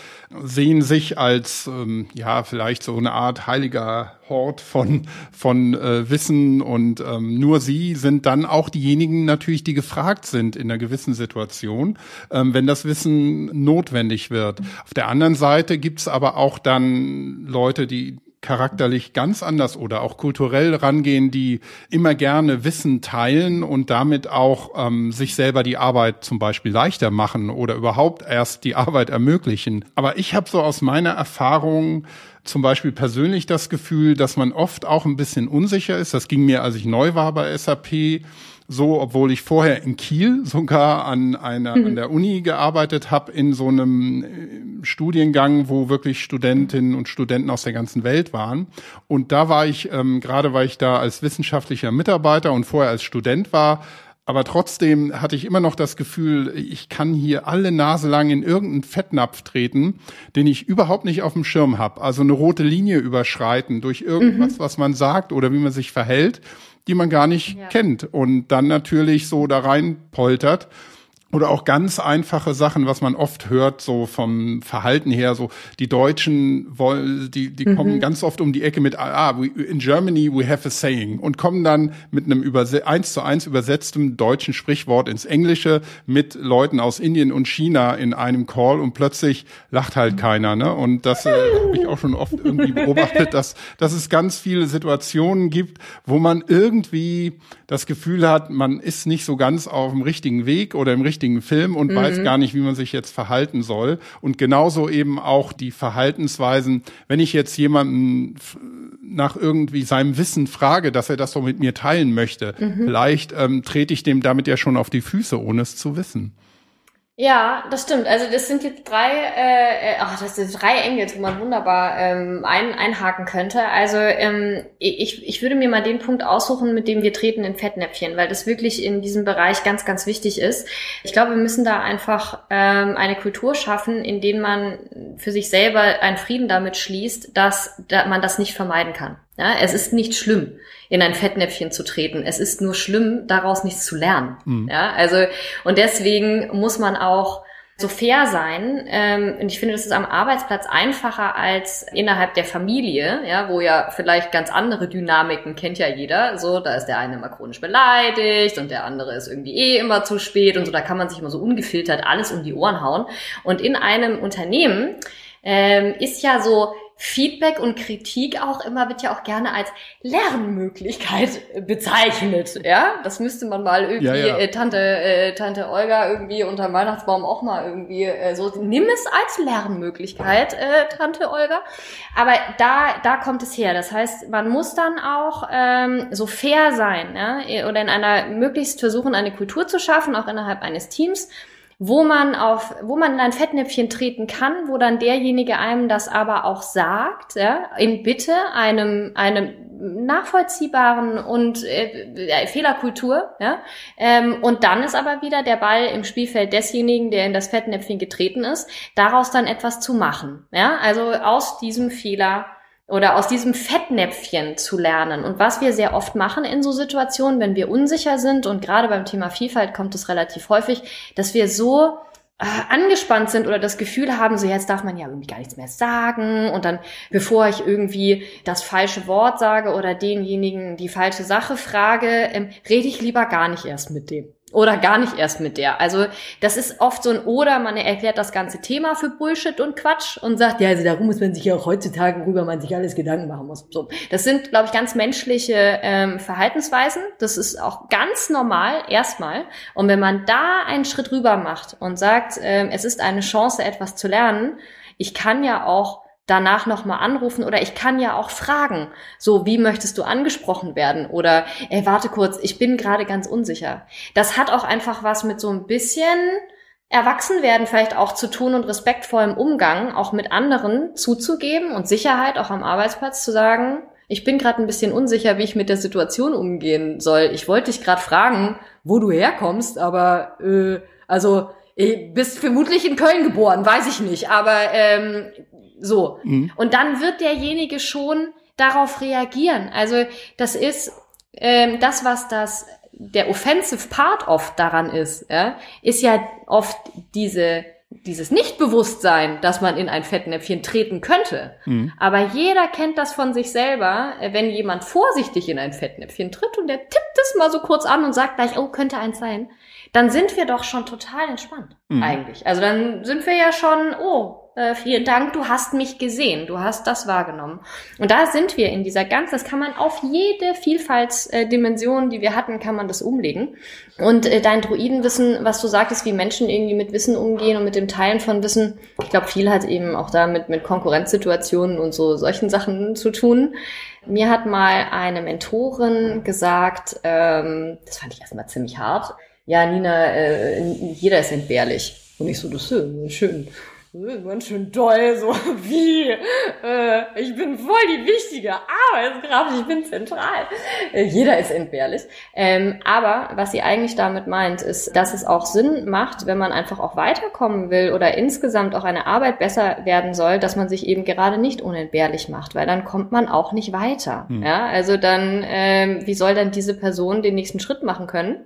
sehen sich als ähm, ja vielleicht so eine Art heiliger Hort von von äh, Wissen und ähm, nur sie sind dann auch diejenigen natürlich, die gefragt sind in einer gewissen Situation, ähm, wenn das Wissen notwendig wird. Auf der anderen Seite gibt's aber auch dann Leute, die charakterlich ganz anders oder auch kulturell rangehen, die immer gerne Wissen teilen und damit auch ähm, sich selber die Arbeit zum Beispiel leichter machen oder überhaupt erst die Arbeit ermöglichen. Aber ich habe so aus meiner Erfahrung zum Beispiel persönlich das Gefühl, dass man oft auch ein bisschen unsicher ist. Das ging mir, als ich neu war bei SAP so, obwohl ich vorher in Kiel sogar an einer mhm. an der Uni gearbeitet habe in so einem äh, Studiengang, wo wirklich Studentinnen und Studenten aus der ganzen Welt waren. Und da war ich ähm, gerade, weil ich da als wissenschaftlicher Mitarbeiter und vorher als Student war, aber trotzdem hatte ich immer noch das Gefühl, ich kann hier alle Nase lang in irgendeinen Fettnapf treten, den ich überhaupt nicht auf dem Schirm habe. Also eine rote Linie überschreiten durch irgendwas, mhm. was man sagt oder wie man sich verhält die man gar nicht ja. kennt und dann natürlich so da rein poltert oder auch ganz einfache Sachen, was man oft hört, so vom Verhalten her, so die Deutschen wollen, die, die mhm. kommen ganz oft um die Ecke mit, ah, we, in Germany we have a saying und kommen dann mit einem überse eins zu eins übersetztem deutschen Sprichwort ins Englische mit Leuten aus Indien und China in einem Call und plötzlich lacht halt keiner, ne? Und das äh, habe ich auch schon oft irgendwie beobachtet, dass, dass es ganz viele Situationen gibt, wo man irgendwie das Gefühl hat, man ist nicht so ganz auf dem richtigen Weg oder im richtigen richtigen Film und mhm. weiß gar nicht, wie man sich jetzt verhalten soll. Und genauso eben auch die Verhaltensweisen, wenn ich jetzt jemanden nach irgendwie seinem Wissen frage, dass er das so mit mir teilen möchte, mhm. vielleicht ähm, trete ich dem damit ja schon auf die Füße, ohne es zu wissen. Ja, das stimmt. Also das sind jetzt drei, äh, ach, das sind drei Engels, wo man wunderbar ähm, ein, einhaken könnte. Also ähm, ich, ich würde mir mal den Punkt aussuchen, mit dem wir treten in Fettnäpfchen, weil das wirklich in diesem Bereich ganz, ganz wichtig ist. Ich glaube, wir müssen da einfach ähm, eine Kultur schaffen, in der man für sich selber einen Frieden damit schließt, dass man das nicht vermeiden kann. Ja, es ist nicht schlimm, in ein Fettnäpfchen zu treten. Es ist nur schlimm, daraus nichts zu lernen. Mhm. Ja, also, und deswegen muss man auch so fair sein. Ähm, und ich finde, das ist am Arbeitsplatz einfacher als innerhalb der Familie, ja, wo ja vielleicht ganz andere Dynamiken kennt ja jeder. So, da ist der eine immer chronisch beleidigt und der andere ist irgendwie eh immer zu spät und so, da kann man sich immer so ungefiltert alles um die Ohren hauen. Und in einem Unternehmen ähm, ist ja so Feedback und Kritik auch immer wird ja auch gerne als Lernmöglichkeit bezeichnet. Ja, das müsste man mal irgendwie ja, ja. Äh, Tante äh, Tante Olga irgendwie unter Weihnachtsbaum auch mal irgendwie äh, so nimm es als Lernmöglichkeit, äh, Tante Olga. Aber da da kommt es her. Das heißt, man muss dann auch ähm, so fair sein, ja, oder in einer möglichst versuchen eine Kultur zu schaffen, auch innerhalb eines Teams wo man auf, wo man in ein Fettnäpfchen treten kann, wo dann derjenige einem das aber auch sagt, ja, in Bitte einem, einem nachvollziehbaren und äh, Fehlerkultur, ja, ähm, und dann ist aber wieder der Ball im Spielfeld desjenigen, der in das Fettnäpfchen getreten ist, daraus dann etwas zu machen, ja, also aus diesem Fehler oder aus diesem Fettnäpfchen zu lernen. Und was wir sehr oft machen in so Situationen, wenn wir unsicher sind, und gerade beim Thema Vielfalt kommt es relativ häufig, dass wir so äh, angespannt sind oder das Gefühl haben, so jetzt darf man ja irgendwie gar nichts mehr sagen und dann, bevor ich irgendwie das falsche Wort sage oder denjenigen die falsche Sache frage, ähm, rede ich lieber gar nicht erst mit dem. Oder gar nicht erst mit der. Also das ist oft so ein Oder, man erklärt das ganze Thema für Bullshit und Quatsch und sagt, ja, also darum muss man sich ja auch heutzutage, worüber man sich alles Gedanken machen muss. So, Das sind, glaube ich, ganz menschliche ähm, Verhaltensweisen. Das ist auch ganz normal erstmal. Und wenn man da einen Schritt rüber macht und sagt, ähm, es ist eine Chance, etwas zu lernen, ich kann ja auch danach nochmal anrufen oder ich kann ja auch fragen, so wie möchtest du angesprochen werden oder ey, warte kurz, ich bin gerade ganz unsicher. Das hat auch einfach was mit so ein bisschen Erwachsenwerden vielleicht auch zu tun und respektvollem Umgang auch mit anderen zuzugeben und Sicherheit auch am Arbeitsplatz zu sagen, ich bin gerade ein bisschen unsicher, wie ich mit der Situation umgehen soll. Ich wollte dich gerade fragen, wo du herkommst, aber äh, also bist vermutlich in Köln geboren, weiß ich nicht, aber ähm, so. Mhm. Und dann wird derjenige schon darauf reagieren. Also das ist ähm, das, was das der offensive Part oft daran ist, ja, ist ja oft diese dieses Nichtbewusstsein, dass man in ein Fettnäpfchen treten könnte. Mhm. Aber jeder kennt das von sich selber, wenn jemand vorsichtig in ein Fettnäpfchen tritt und der tippt es mal so kurz an und sagt gleich, oh, könnte eins sein, dann sind wir doch schon total entspannt mhm. eigentlich. Also dann sind wir ja schon, oh, äh, vielen Dank, du hast mich gesehen, du hast das wahrgenommen. Und da sind wir in dieser ganz, das kann man auf jede Vielfaltsdimension, die wir hatten, kann man das umlegen. Und äh, dein Druidenwissen, was du sagtest, wie Menschen irgendwie mit Wissen umgehen und mit dem Teilen von Wissen, ich glaube, viel hat eben auch damit mit Konkurrenzsituationen und so solchen Sachen zu tun. Mir hat mal eine Mentorin gesagt, ähm, das fand ich erstmal ziemlich hart. Ja, Nina, äh, jeder ist entbehrlich. Und ich so, das ist schön ganz schön toll, so wie, äh, ich bin voll die wichtige Arbeitskraft, ich bin zentral. Äh, jeder ist entbehrlich. Ähm, aber was sie eigentlich damit meint, ist, dass es auch Sinn macht, wenn man einfach auch weiterkommen will oder insgesamt auch eine Arbeit besser werden soll, dass man sich eben gerade nicht unentbehrlich macht, weil dann kommt man auch nicht weiter. Hm. Ja, also dann, ähm, wie soll dann diese Person den nächsten Schritt machen können?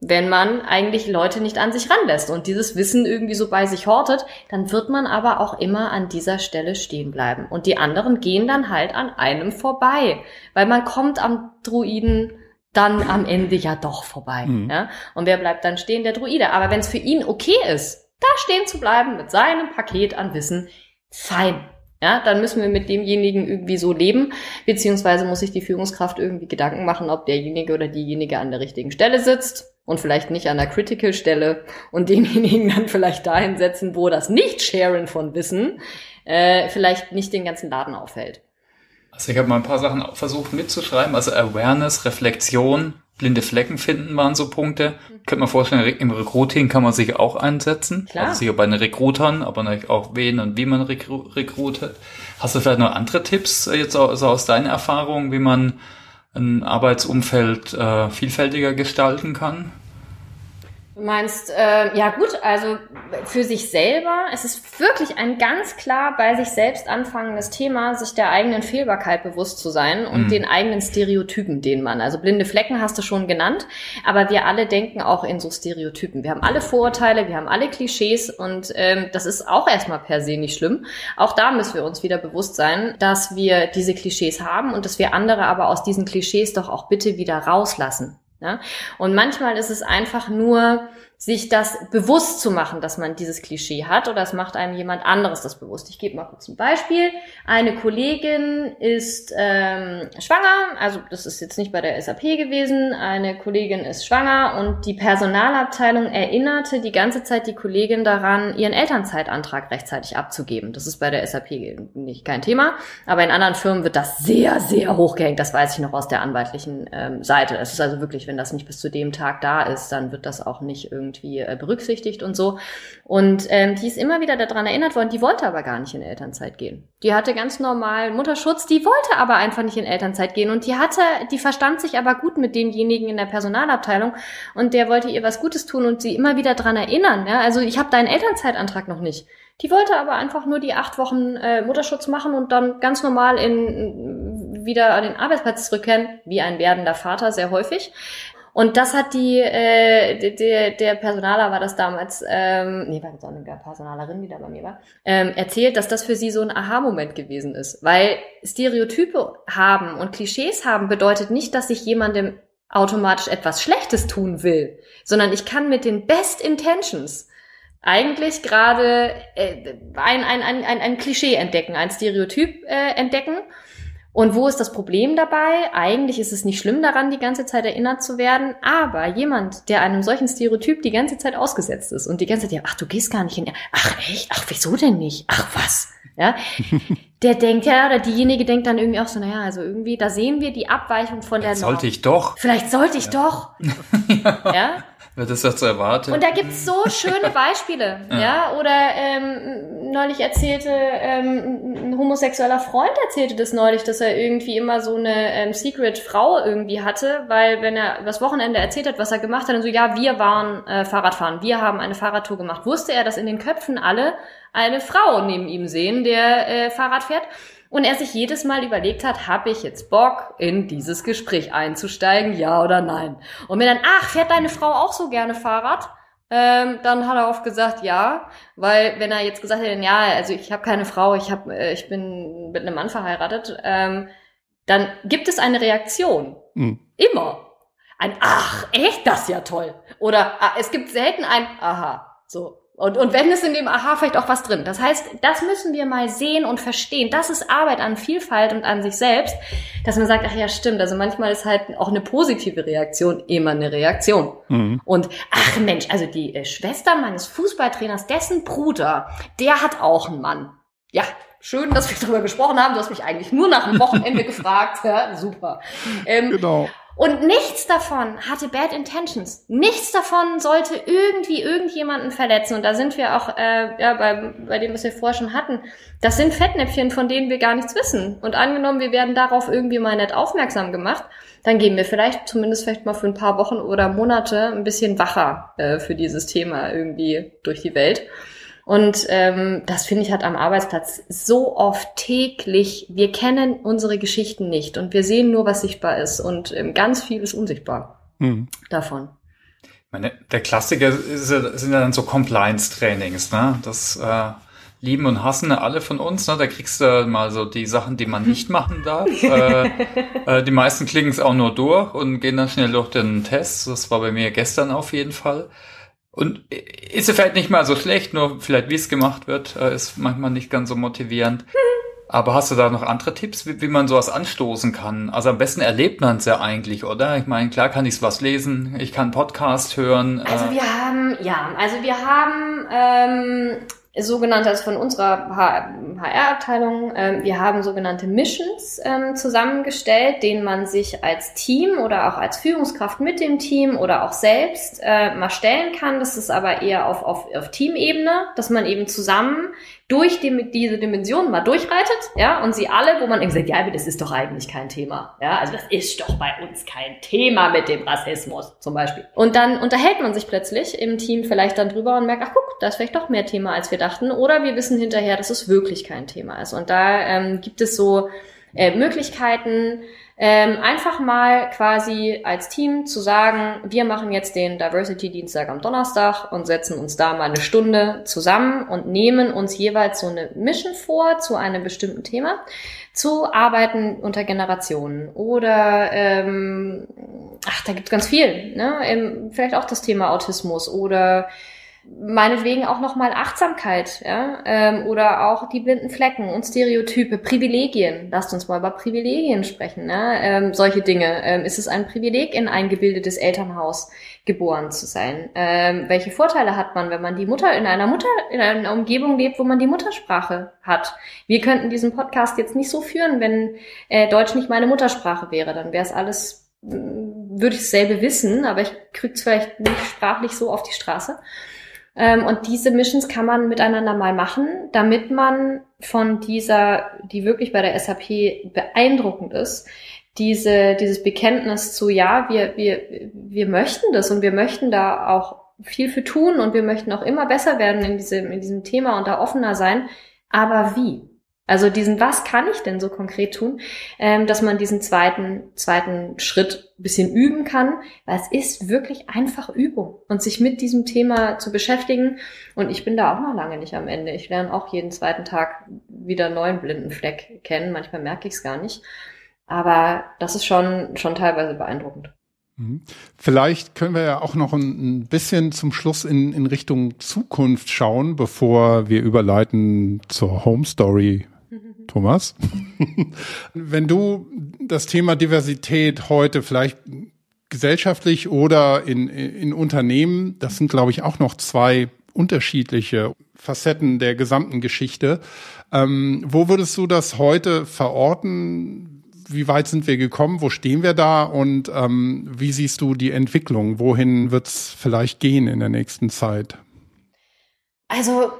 Wenn man eigentlich Leute nicht an sich ranlässt und dieses Wissen irgendwie so bei sich hortet, dann wird man aber auch immer an dieser Stelle stehen bleiben. Und die anderen gehen dann halt an einem vorbei, weil man kommt am Druiden dann am Ende ja doch vorbei. Mhm. Ja? Und wer bleibt dann stehen? Der Druide. Aber wenn es für ihn okay ist, da stehen zu bleiben mit seinem Paket an Wissen, fein. Ja, dann müssen wir mit demjenigen irgendwie so leben, beziehungsweise muss sich die Führungskraft irgendwie Gedanken machen, ob derjenige oder diejenige an der richtigen Stelle sitzt und vielleicht nicht an der Critical-Stelle und denjenigen dann vielleicht dahin setzen, wo das Nicht-Sharen von Wissen äh, vielleicht nicht den ganzen Laden aufhält. Also ich habe mal ein paar Sachen versucht mitzuschreiben. Also Awareness, Reflexion, blinde Flecken finden waren so Punkte. Mhm. Könnte man vorstellen, im Recruiting kann man sich auch einsetzen. Klar. Also sicher bei den Recruitern, aber natürlich auch wen und wie man recruitet. Hast du vielleicht noch andere Tipps äh, jetzt also aus deinen Erfahrungen, wie man ein Arbeitsumfeld äh, vielfältiger gestalten kann? Du meinst, äh, ja gut, also für sich selber, es ist wirklich ein ganz klar bei sich selbst anfangendes Thema, sich der eigenen Fehlbarkeit bewusst zu sein und mhm. den eigenen Stereotypen, den man, also blinde Flecken hast du schon genannt, aber wir alle denken auch in so Stereotypen. Wir haben alle Vorurteile, wir haben alle Klischees und ähm, das ist auch erstmal per se nicht schlimm. Auch da müssen wir uns wieder bewusst sein, dass wir diese Klischees haben und dass wir andere aber aus diesen Klischees doch auch bitte wieder rauslassen. Ja? Und manchmal ist es einfach nur sich das bewusst zu machen, dass man dieses Klischee hat oder es macht einem jemand anderes das bewusst. Ich gebe mal kurz ein Beispiel. Eine Kollegin ist ähm, schwanger, also das ist jetzt nicht bei der SAP gewesen, eine Kollegin ist schwanger und die Personalabteilung erinnerte die ganze Zeit die Kollegin daran, ihren Elternzeitantrag rechtzeitig abzugeben. Das ist bei der SAP nicht kein Thema, aber in anderen Firmen wird das sehr, sehr hochgehängt. Das weiß ich noch aus der anwaltlichen ähm, Seite. Es ist also wirklich, wenn das nicht bis zu dem Tag da ist, dann wird das auch nicht irgendwie irgendwie äh, berücksichtigt und so. Und ähm, die ist immer wieder daran erinnert worden, die wollte aber gar nicht in Elternzeit gehen. Die hatte ganz normal Mutterschutz, die wollte aber einfach nicht in Elternzeit gehen. Und die hatte, die verstand sich aber gut mit demjenigen in der Personalabteilung und der wollte ihr was Gutes tun und sie immer wieder daran erinnern. Ja? Also ich habe deinen Elternzeitantrag noch nicht. Die wollte aber einfach nur die acht Wochen äh, Mutterschutz machen und dann ganz normal in wieder an den Arbeitsplatz zurückkehren, wie ein werdender Vater sehr häufig. Und das hat die, äh, der, der Personaler war das damals, ähm, nee, war jetzt auch eine Personalerin, die da bei mir war, ähm, erzählt, dass das für sie so ein Aha-Moment gewesen ist. Weil Stereotype haben und Klischees haben bedeutet nicht, dass ich jemandem automatisch etwas Schlechtes tun will, sondern ich kann mit den Best Intentions eigentlich gerade äh, ein, ein, ein, ein, ein Klischee entdecken, ein Stereotyp äh, entdecken und wo ist das Problem dabei? Eigentlich ist es nicht schlimm daran, die ganze Zeit erinnert zu werden, aber jemand, der einem solchen Stereotyp die ganze Zeit ausgesetzt ist und die ganze Zeit, ja, ach, du gehst gar nicht hin, ach echt, ach, wieso denn nicht, ach was, ja, der denkt ja, oder diejenige denkt dann irgendwie auch so, naja, also irgendwie, da sehen wir die Abweichung von der Norm. Sollte ich doch. Vielleicht sollte ich ja. doch. ja. Wird das dazu erwartet? Und da gibt's so schöne Beispiele, ja. ja? Oder ähm, neulich erzählte ähm, ein homosexueller Freund erzählte das neulich, dass er irgendwie immer so eine ähm, Secret-Frau irgendwie hatte, weil wenn er das Wochenende erzählt hat, was er gemacht hat, dann so, ja, wir waren äh, Fahrradfahren, wir haben eine Fahrradtour gemacht, wusste er, dass in den Köpfen alle eine Frau neben ihm sehen, der äh, Fahrrad fährt. Und er sich jedes Mal überlegt hat, habe ich jetzt Bock, in dieses Gespräch einzusteigen, ja oder nein? Und mir dann, ach, fährt deine Frau auch so gerne Fahrrad? Ähm, dann hat er oft gesagt, ja, weil wenn er jetzt gesagt hätte, ja, also ich habe keine Frau, ich hab, äh, ich bin mit einem Mann verheiratet, ähm, dann gibt es eine Reaktion. Mhm. Immer. Ein Ach, echt, das ist ja toll. Oder ah, es gibt selten ein Aha. So. Und, und wenn es in dem Aha vielleicht auch was drin. Das heißt, das müssen wir mal sehen und verstehen. Das ist Arbeit an Vielfalt und an sich selbst, dass man sagt, ach ja, stimmt. Also manchmal ist halt auch eine positive Reaktion immer eine Reaktion. Mhm. Und ach Mensch, also die äh, Schwester meines Fußballtrainers, dessen Bruder, der hat auch einen Mann. Ja, schön, dass wir darüber gesprochen haben. Du hast mich eigentlich nur nach dem Wochenende gefragt. Ja, super. Ähm, genau. Und nichts davon hatte Bad Intentions. Nichts davon sollte irgendwie irgendjemanden verletzen. Und da sind wir auch äh, ja, bei, bei dem, was wir vorher schon hatten. Das sind Fettnäpfchen, von denen wir gar nichts wissen. Und angenommen, wir werden darauf irgendwie mal nett aufmerksam gemacht, dann gehen wir vielleicht zumindest vielleicht mal für ein paar Wochen oder Monate ein bisschen wacher äh, für dieses Thema irgendwie durch die Welt. Und ähm, das finde ich halt am Arbeitsplatz so oft täglich. Wir kennen unsere Geschichten nicht und wir sehen nur, was sichtbar ist. Und ähm, ganz viel ist unsichtbar mhm. davon. Meine, der Klassiker ist, sind ja dann so Compliance-Trainings, ne? Das äh, lieben und hassen alle von uns. Ne? Da kriegst du mal so die Sachen, die man nicht machen darf. äh, äh, die meisten klicken es auch nur durch und gehen dann schnell durch den Test. Das war bei mir gestern auf jeden Fall. Und ist vielleicht nicht mal so schlecht, nur vielleicht wie es gemacht wird, äh, ist manchmal nicht ganz so motivierend. Aber hast du da noch andere Tipps, wie, wie man sowas anstoßen kann? Also am besten erlebt man es ja eigentlich, oder? Ich meine, klar kann ich was lesen, ich kann Podcast hören. Also äh wir haben, ja, also wir haben ähm, sogenannte, also von unserer HR-Abteilung, äh, wir haben sogenannte Missions ähm, zusammengestellt, denen man sich als Team oder auch als Führungskraft mit dem Team oder auch selbst äh, mal stellen kann. Das ist aber eher auf, auf, auf Teamebene, dass man eben zusammen durch die, diese Dimensionen mal durchreitet, ja, und sie alle, wo man irgendwie sagt, ja, aber das ist doch eigentlich kein Thema, ja, also das ist doch bei uns kein Thema mit dem Rassismus zum Beispiel. Und dann unterhält man sich plötzlich im Team vielleicht dann drüber und merkt, ach guck, da ist vielleicht doch mehr Thema, als wir dachten, oder wir wissen hinterher, dass es wirklich kein Thema ist. Und da ähm, gibt es so äh, Möglichkeiten, ähm, einfach mal quasi als Team zu sagen, wir machen jetzt den Diversity Dienstag am Donnerstag und setzen uns da mal eine Stunde zusammen und nehmen uns jeweils so eine Mission vor zu einem bestimmten Thema, zu arbeiten unter Generationen oder ähm, ach, da gibt's ganz viel, ne? Ähm, vielleicht auch das Thema Autismus oder meinetwegen auch nochmal Achtsamkeit, ja, ähm, oder auch die blinden Flecken und Stereotype, Privilegien. Lasst uns mal über Privilegien sprechen, ne? ähm, solche Dinge. Ähm, ist es ein Privileg, in ein gebildetes Elternhaus geboren zu sein? Ähm, welche Vorteile hat man, wenn man die Mutter in einer Mutter, in einer Umgebung lebt, wo man die Muttersprache hat? Wir könnten diesen Podcast jetzt nicht so führen, wenn äh, Deutsch nicht meine Muttersprache wäre. Dann wäre es alles, würde ich dasselbe wissen, aber ich krieg's vielleicht nicht sprachlich so auf die Straße. Ähm, und diese Missions kann man miteinander mal machen, damit man von dieser, die wirklich bei der SAP beeindruckend ist, diese, dieses Bekenntnis zu, ja, wir, wir, wir möchten das und wir möchten da auch viel für tun und wir möchten auch immer besser werden in diesem, in diesem Thema und da offener sein. Aber wie? Also diesen, was kann ich denn so konkret tun, ähm, dass man diesen zweiten, zweiten Schritt ein bisschen üben kann, weil es ist wirklich einfach Übung und sich mit diesem Thema zu beschäftigen. Und ich bin da auch noch lange nicht am Ende. Ich lerne auch jeden zweiten Tag wieder einen neuen blinden Fleck kennen. Manchmal merke ich es gar nicht. Aber das ist schon, schon teilweise beeindruckend. Mhm. Vielleicht können wir ja auch noch ein, bisschen zum Schluss in, in Richtung Zukunft schauen, bevor wir überleiten zur Home Story Thomas. Wenn du das Thema Diversität heute vielleicht gesellschaftlich oder in, in Unternehmen, das sind, glaube ich, auch noch zwei unterschiedliche Facetten der gesamten Geschichte. Ähm, wo würdest du das heute verorten? Wie weit sind wir gekommen? Wo stehen wir da? Und ähm, wie siehst du die Entwicklung? Wohin wird es vielleicht gehen in der nächsten Zeit? Also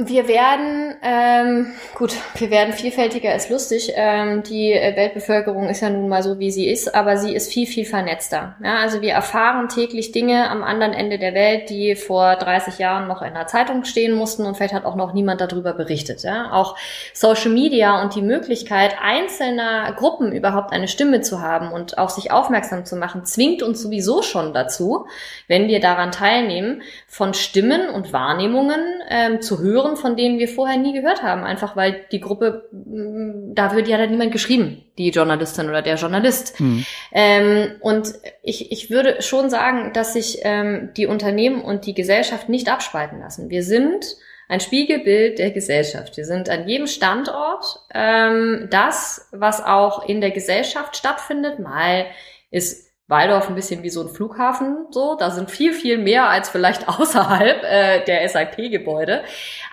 wir werden, ähm, gut, wir werden vielfältiger als lustig. Ähm, die Weltbevölkerung ist ja nun mal so, wie sie ist, aber sie ist viel, viel vernetzter. Ja, also wir erfahren täglich Dinge am anderen Ende der Welt, die vor 30 Jahren noch in der Zeitung stehen mussten und vielleicht hat auch noch niemand darüber berichtet. Ja? Auch Social Media und die Möglichkeit einzelner Gruppen überhaupt eine Stimme zu haben und auch sich aufmerksam zu machen, zwingt uns sowieso schon dazu, wenn wir daran teilnehmen, von Stimmen und Wahrnehmungen ähm, zu hören Autoren, von denen wir vorher nie gehört haben, einfach weil die Gruppe, mm, da wird ja dann niemand geschrieben, die Journalistin oder der Journalist. Mhm. Ähm, und ich, ich würde schon sagen, dass sich ähm, die Unternehmen und die Gesellschaft nicht abspalten lassen. Wir sind ein Spiegelbild der Gesellschaft. Wir sind an jedem Standort ähm, das, was auch in der Gesellschaft stattfindet. Mal ist Waldorf ein bisschen wie so ein Flughafen, so. Da sind viel, viel mehr als vielleicht außerhalb äh, der SAP-Gebäude.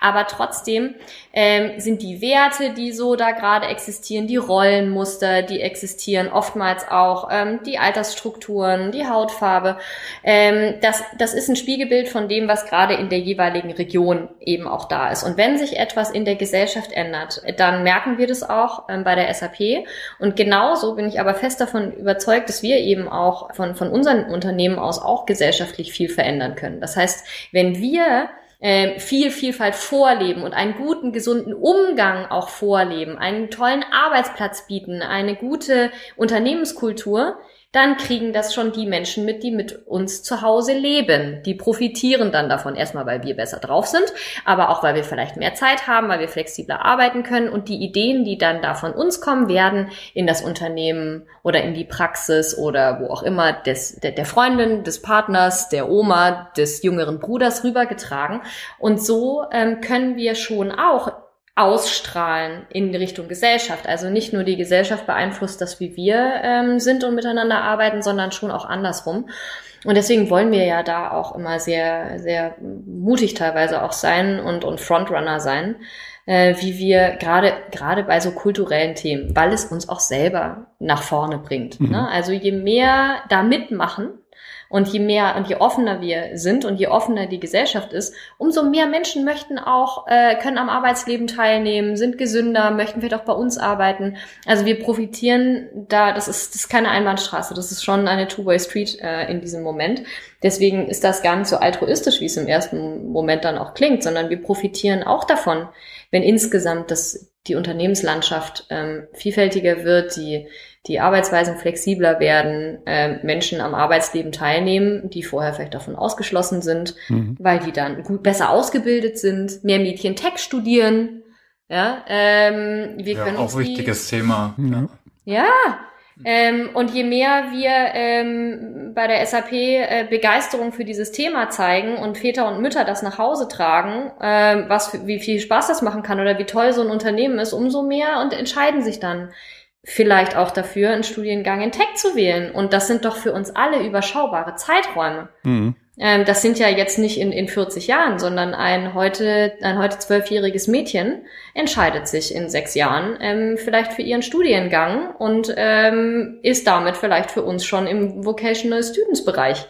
Aber trotzdem ähm, sind die Werte, die so da gerade existieren, die Rollenmuster, die existieren, oftmals auch ähm, die Altersstrukturen, die Hautfarbe. Ähm, das, das ist ein Spiegelbild von dem, was gerade in der jeweiligen Region eben auch da ist. Und wenn sich etwas in der Gesellschaft ändert, dann merken wir das auch ähm, bei der SAP. Und genauso bin ich aber fest davon überzeugt, dass wir eben auch von, von unseren Unternehmen aus auch gesellschaftlich viel verändern können. Das heißt, wenn wir äh, viel Vielfalt vorleben und einen guten, gesunden Umgang auch vorleben, einen tollen Arbeitsplatz bieten, eine gute Unternehmenskultur, dann kriegen das schon die Menschen mit, die mit uns zu Hause leben. Die profitieren dann davon. Erstmal, weil wir besser drauf sind, aber auch, weil wir vielleicht mehr Zeit haben, weil wir flexibler arbeiten können und die Ideen, die dann da von uns kommen, werden in das Unternehmen oder in die Praxis oder wo auch immer des, der, der Freundin, des Partners, der Oma, des jüngeren Bruders rübergetragen. Und so ähm, können wir schon auch ausstrahlen in Richtung Gesellschaft. Also nicht nur die Gesellschaft beeinflusst das, wie wir ähm, sind und miteinander arbeiten, sondern schon auch andersrum. Und deswegen wollen wir ja da auch immer sehr, sehr mutig teilweise auch sein und, und Frontrunner sein, äh, wie wir gerade, gerade bei so kulturellen Themen, weil es uns auch selber nach vorne bringt. Mhm. Ne? Also je mehr da mitmachen, und je mehr und je offener wir sind und je offener die Gesellschaft ist, umso mehr Menschen möchten auch, äh, können am Arbeitsleben teilnehmen, sind gesünder, möchten vielleicht auch bei uns arbeiten. Also wir profitieren da, das ist, das ist keine Einbahnstraße, das ist schon eine Two-Way-Street äh, in diesem Moment. Deswegen ist das gar nicht so altruistisch, wie es im ersten Moment dann auch klingt, sondern wir profitieren auch davon, wenn insgesamt das die Unternehmenslandschaft ähm, vielfältiger wird, die, die Arbeitsweisen flexibler werden, äh, Menschen am Arbeitsleben teilnehmen, die vorher vielleicht davon ausgeschlossen sind, mhm. weil die dann gut besser ausgebildet sind, mehr Mädchen Tech studieren. Ja, ähm, wir ja, können auch uns wichtiges die, Thema. Ja, ja ähm, und je mehr wir ähm, bei der SAP äh, Begeisterung für dieses Thema zeigen und Väter und Mütter das nach Hause tragen, äh, was für, wie viel Spaß das machen kann oder wie toll so ein Unternehmen ist, umso mehr und entscheiden sich dann vielleicht auch dafür, einen Studiengang in Tech zu wählen. Und das sind doch für uns alle überschaubare Zeiträume. Mhm. Ähm, das sind ja jetzt nicht in, in 40 Jahren, sondern ein heute, ein heute zwölfjähriges Mädchen entscheidet sich in sechs Jahren ähm, vielleicht für ihren Studiengang und ähm, ist damit vielleicht für uns schon im Vocational Students Bereich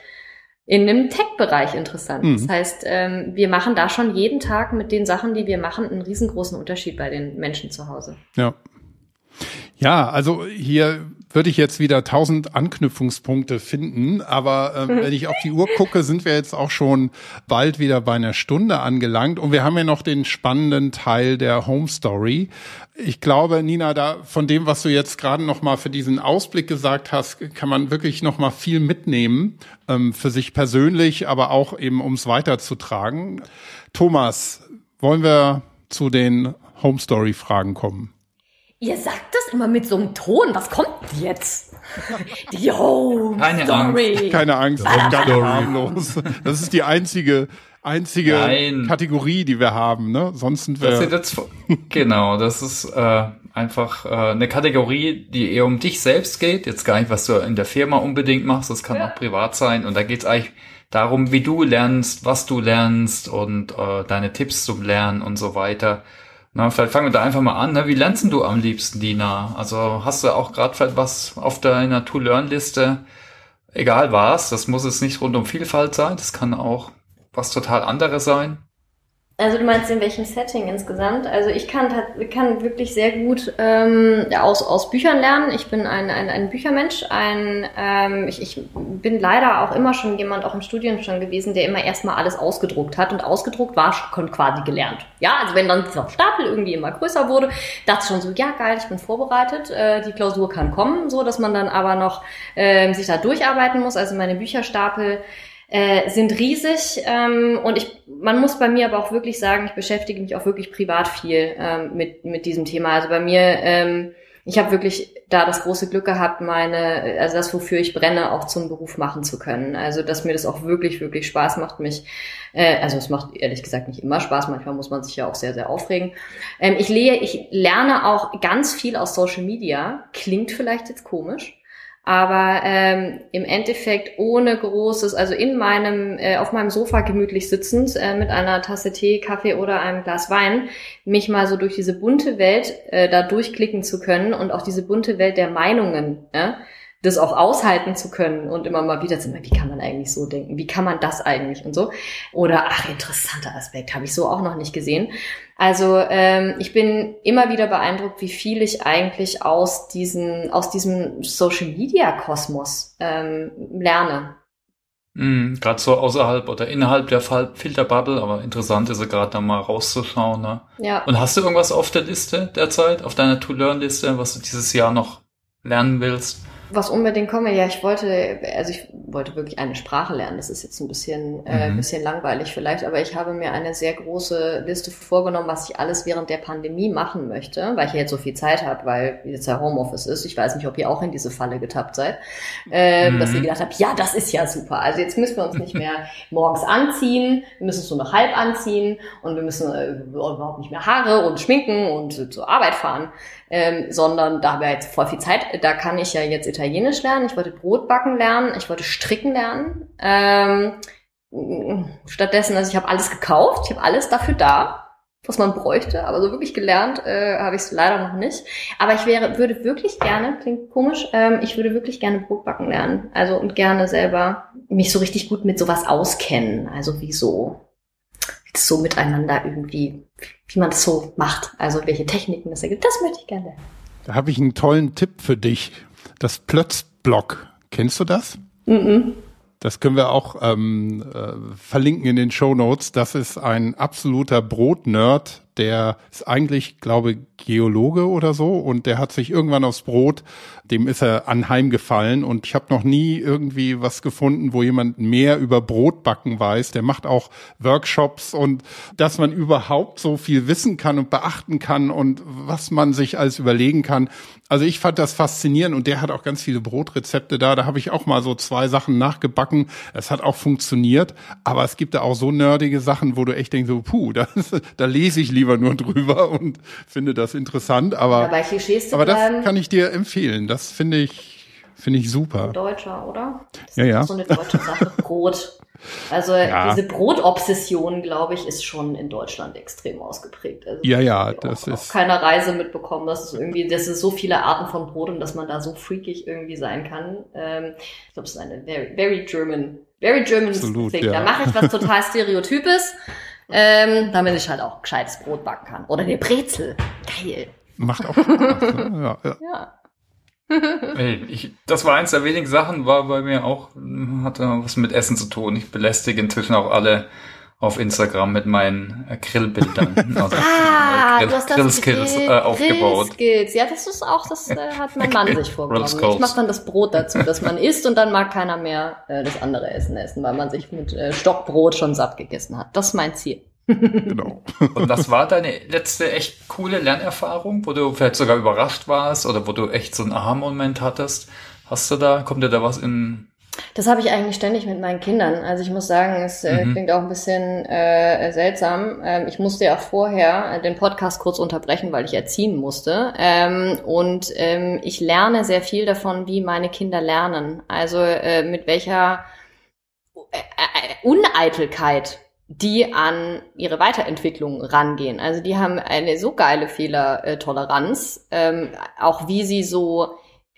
in dem Tech-Bereich interessant. Mhm. Das heißt, ähm, wir machen da schon jeden Tag mit den Sachen, die wir machen, einen riesengroßen Unterschied bei den Menschen zu Hause. Ja. Ja, also hier würde ich jetzt wieder tausend Anknüpfungspunkte finden, aber ähm, wenn ich auf die Uhr gucke, sind wir jetzt auch schon bald wieder bei einer Stunde angelangt und wir haben ja noch den spannenden Teil der Home Story. Ich glaube, Nina, da von dem, was du jetzt gerade noch mal für diesen Ausblick gesagt hast, kann man wirklich noch mal viel mitnehmen ähm, für sich persönlich, aber auch eben ums weiterzutragen. Thomas, wollen wir zu den Home Story Fragen kommen? Ihr sagt das immer mit so einem Ton. Was kommt jetzt? Die Home Keine Story. Angst. Keine Angst, ganz harmlos. Das ist die einzige einzige Nein. Kategorie, die wir haben, ne? Sonst sind wir. Das jetzt, genau, das ist äh, einfach äh, eine Kategorie, die eher um dich selbst geht. Jetzt gar nicht, was du in der Firma unbedingt machst, das kann ja. auch privat sein. Und da geht's eigentlich darum, wie du lernst, was du lernst und äh, deine Tipps zum Lernen und so weiter. Na, vielleicht fangen wir da einfach mal an. Ne? Wie lernst du am liebsten, Dina? Also hast du auch gerade vielleicht was auf deiner To-Learn-Liste? Egal was, das muss es nicht rund um Vielfalt sein, das kann auch was total anderes sein. Also du meinst in welchem Setting insgesamt? Also ich kann, kann wirklich sehr gut ähm, aus, aus Büchern lernen. Ich bin ein, ein, ein Büchermensch. Ein, ähm, ich, ich bin leider auch immer schon jemand, auch im Studium schon gewesen, der immer erstmal alles ausgedruckt hat. Und ausgedruckt war schon quasi gelernt. Ja, also wenn dann dieser Stapel irgendwie immer größer wurde, dachte ich schon so, ja geil, ich bin vorbereitet. Äh, die Klausur kann kommen, so dass man dann aber noch äh, sich da durcharbeiten muss. Also meine Bücherstapel äh, sind riesig ähm, und ich, man muss bei mir aber auch wirklich sagen, ich beschäftige mich auch wirklich privat viel ähm, mit, mit diesem Thema. Also bei mir, ähm, ich habe wirklich da das große Glück gehabt, meine, also das, wofür ich brenne, auch zum Beruf machen zu können. Also dass mir das auch wirklich, wirklich Spaß macht, mich, äh, also es macht ehrlich gesagt nicht immer Spaß, manchmal muss man sich ja auch sehr, sehr aufregen. Ähm, ich, lehe, ich lerne auch ganz viel aus Social Media, klingt vielleicht jetzt komisch, aber ähm, im Endeffekt ohne großes, also in meinem, äh, auf meinem Sofa gemütlich sitzend äh, mit einer Tasse Tee, Kaffee oder einem Glas Wein, mich mal so durch diese bunte Welt äh, da durchklicken zu können und auch diese bunte Welt der Meinungen, ja, das auch aushalten zu können und immer mal wieder zu sagen, wie kann man eigentlich so denken, wie kann man das eigentlich und so. Oder, ach, interessanter Aspekt, habe ich so auch noch nicht gesehen. Also ähm, ich bin immer wieder beeindruckt, wie viel ich eigentlich aus, diesen, aus diesem Social-Media-Kosmos ähm, lerne. Mhm, gerade so außerhalb oder innerhalb der Filterbubble, aber interessant ist es gerade da mal rauszuschauen. Ne? Ja. Und hast du irgendwas auf der Liste derzeit, auf deiner To-Learn-Liste, was du dieses Jahr noch lernen willst? Was unbedingt komme, ja, ich wollte, also ich wollte wirklich eine Sprache lernen. Das ist jetzt ein bisschen, äh, mhm. bisschen langweilig vielleicht, aber ich habe mir eine sehr große Liste vorgenommen, was ich alles während der Pandemie machen möchte, weil ich ja jetzt so viel Zeit habe, weil jetzt ja Homeoffice ist. Ich weiß nicht, ob ihr auch in diese Falle getappt seid, äh, mhm. dass ihr gedacht habt, ja, das ist ja super. Also jetzt müssen wir uns nicht mehr morgens anziehen, wir müssen es nur noch halb anziehen und wir müssen äh, überhaupt nicht mehr Haare und schminken und zur Arbeit fahren ähm, sondern da haben wir jetzt voll viel Zeit. Da kann ich ja jetzt Italienisch lernen. Ich wollte Brot backen lernen. Ich wollte stricken lernen. Ähm, stattdessen, also ich habe alles gekauft. Ich habe alles dafür da was man bräuchte, aber so wirklich gelernt äh, habe ich es leider noch nicht. Aber ich wäre, würde wirklich gerne, klingt komisch, ähm, ich würde wirklich gerne Brotbacken lernen. Also und gerne selber mich so richtig gut mit sowas auskennen. Also wie so so miteinander irgendwie, wie man das so macht. Also welche Techniken das ergibt, das möchte ich gerne lernen. Da habe ich einen tollen Tipp für dich. Das Plötzblock. Kennst du das? Mhm. Das können wir auch ähm, äh, verlinken in den Show Notes. Das ist ein absoluter Brot-Nerd der ist eigentlich, glaube Geologe oder so und der hat sich irgendwann aufs Brot, dem ist er anheimgefallen und ich habe noch nie irgendwie was gefunden, wo jemand mehr über Brotbacken weiß. Der macht auch Workshops und dass man überhaupt so viel wissen kann und beachten kann und was man sich alles überlegen kann. Also ich fand das faszinierend und der hat auch ganz viele Brotrezepte da. Da habe ich auch mal so zwei Sachen nachgebacken. Es hat auch funktioniert, aber es gibt da auch so nerdige Sachen, wo du echt denkst, so, puh, da, da lese ich lieber nur drüber und finde das interessant. Aber, Klischees aber das kann ich dir empfehlen. Das finde ich, finde ich super. Deutscher, oder? Das ja, ja. So eine deutsche Sache. Brot. Also ja. diese Brotobsession, glaube ich, ist schon in Deutschland extrem ausgeprägt. Also ja, ja, das auch, ist. Auf keiner Reise mitbekommen, dass es irgendwie, dass es so viele Arten von Brot und dass man da so freakig irgendwie sein kann. Ähm, ich glaube, es ist eine very, very German, very German Absolut, thing. Ja. Da mache ich was total Stereotypes, ähm, damit ich halt auch gescheites Brot backen kann. Oder eine Brezel. Geil. Macht auch Spaß. ne? ja, ja. Ja. Ich, das war eins der wenigen Sachen, war bei mir auch, hatte was mit Essen zu tun. Ich belästige inzwischen auch alle auf Instagram mit meinen äh, Grillbildern. Also, Ah, Grill, du hast das Grillskills Grill- äh, aufgebaut. Grillskills. Ja, das ist auch, das äh, hat mein Mann sich vorgenommen. Ich mache dann das Brot dazu, dass man isst und dann mag keiner mehr äh, das andere Essen essen, weil man sich mit äh, Stockbrot schon satt gegessen hat. Das ist mein Ziel. Genau. Und das war deine letzte echt coole Lernerfahrung, wo du vielleicht sogar überrascht warst oder wo du echt so einen Aha-Moment hattest. Hast du da, kommt dir da was in, Das habe ich eigentlich ständig mit meinen Kindern. Also ich muss sagen, es äh, Mhm. klingt auch ein bisschen äh, seltsam. Ähm, ich musste ja vorher den Podcast kurz unterbrechen, weil ich erziehen musste. Ähm, und ähm, ich lerne sehr viel davon, wie meine Kinder lernen. Also äh, mit welcher äh, äh, Uneitelkeit die an ihre Weiterentwicklung rangehen. Also die haben eine so geile Fehlertoleranz, ähm, auch wie sie so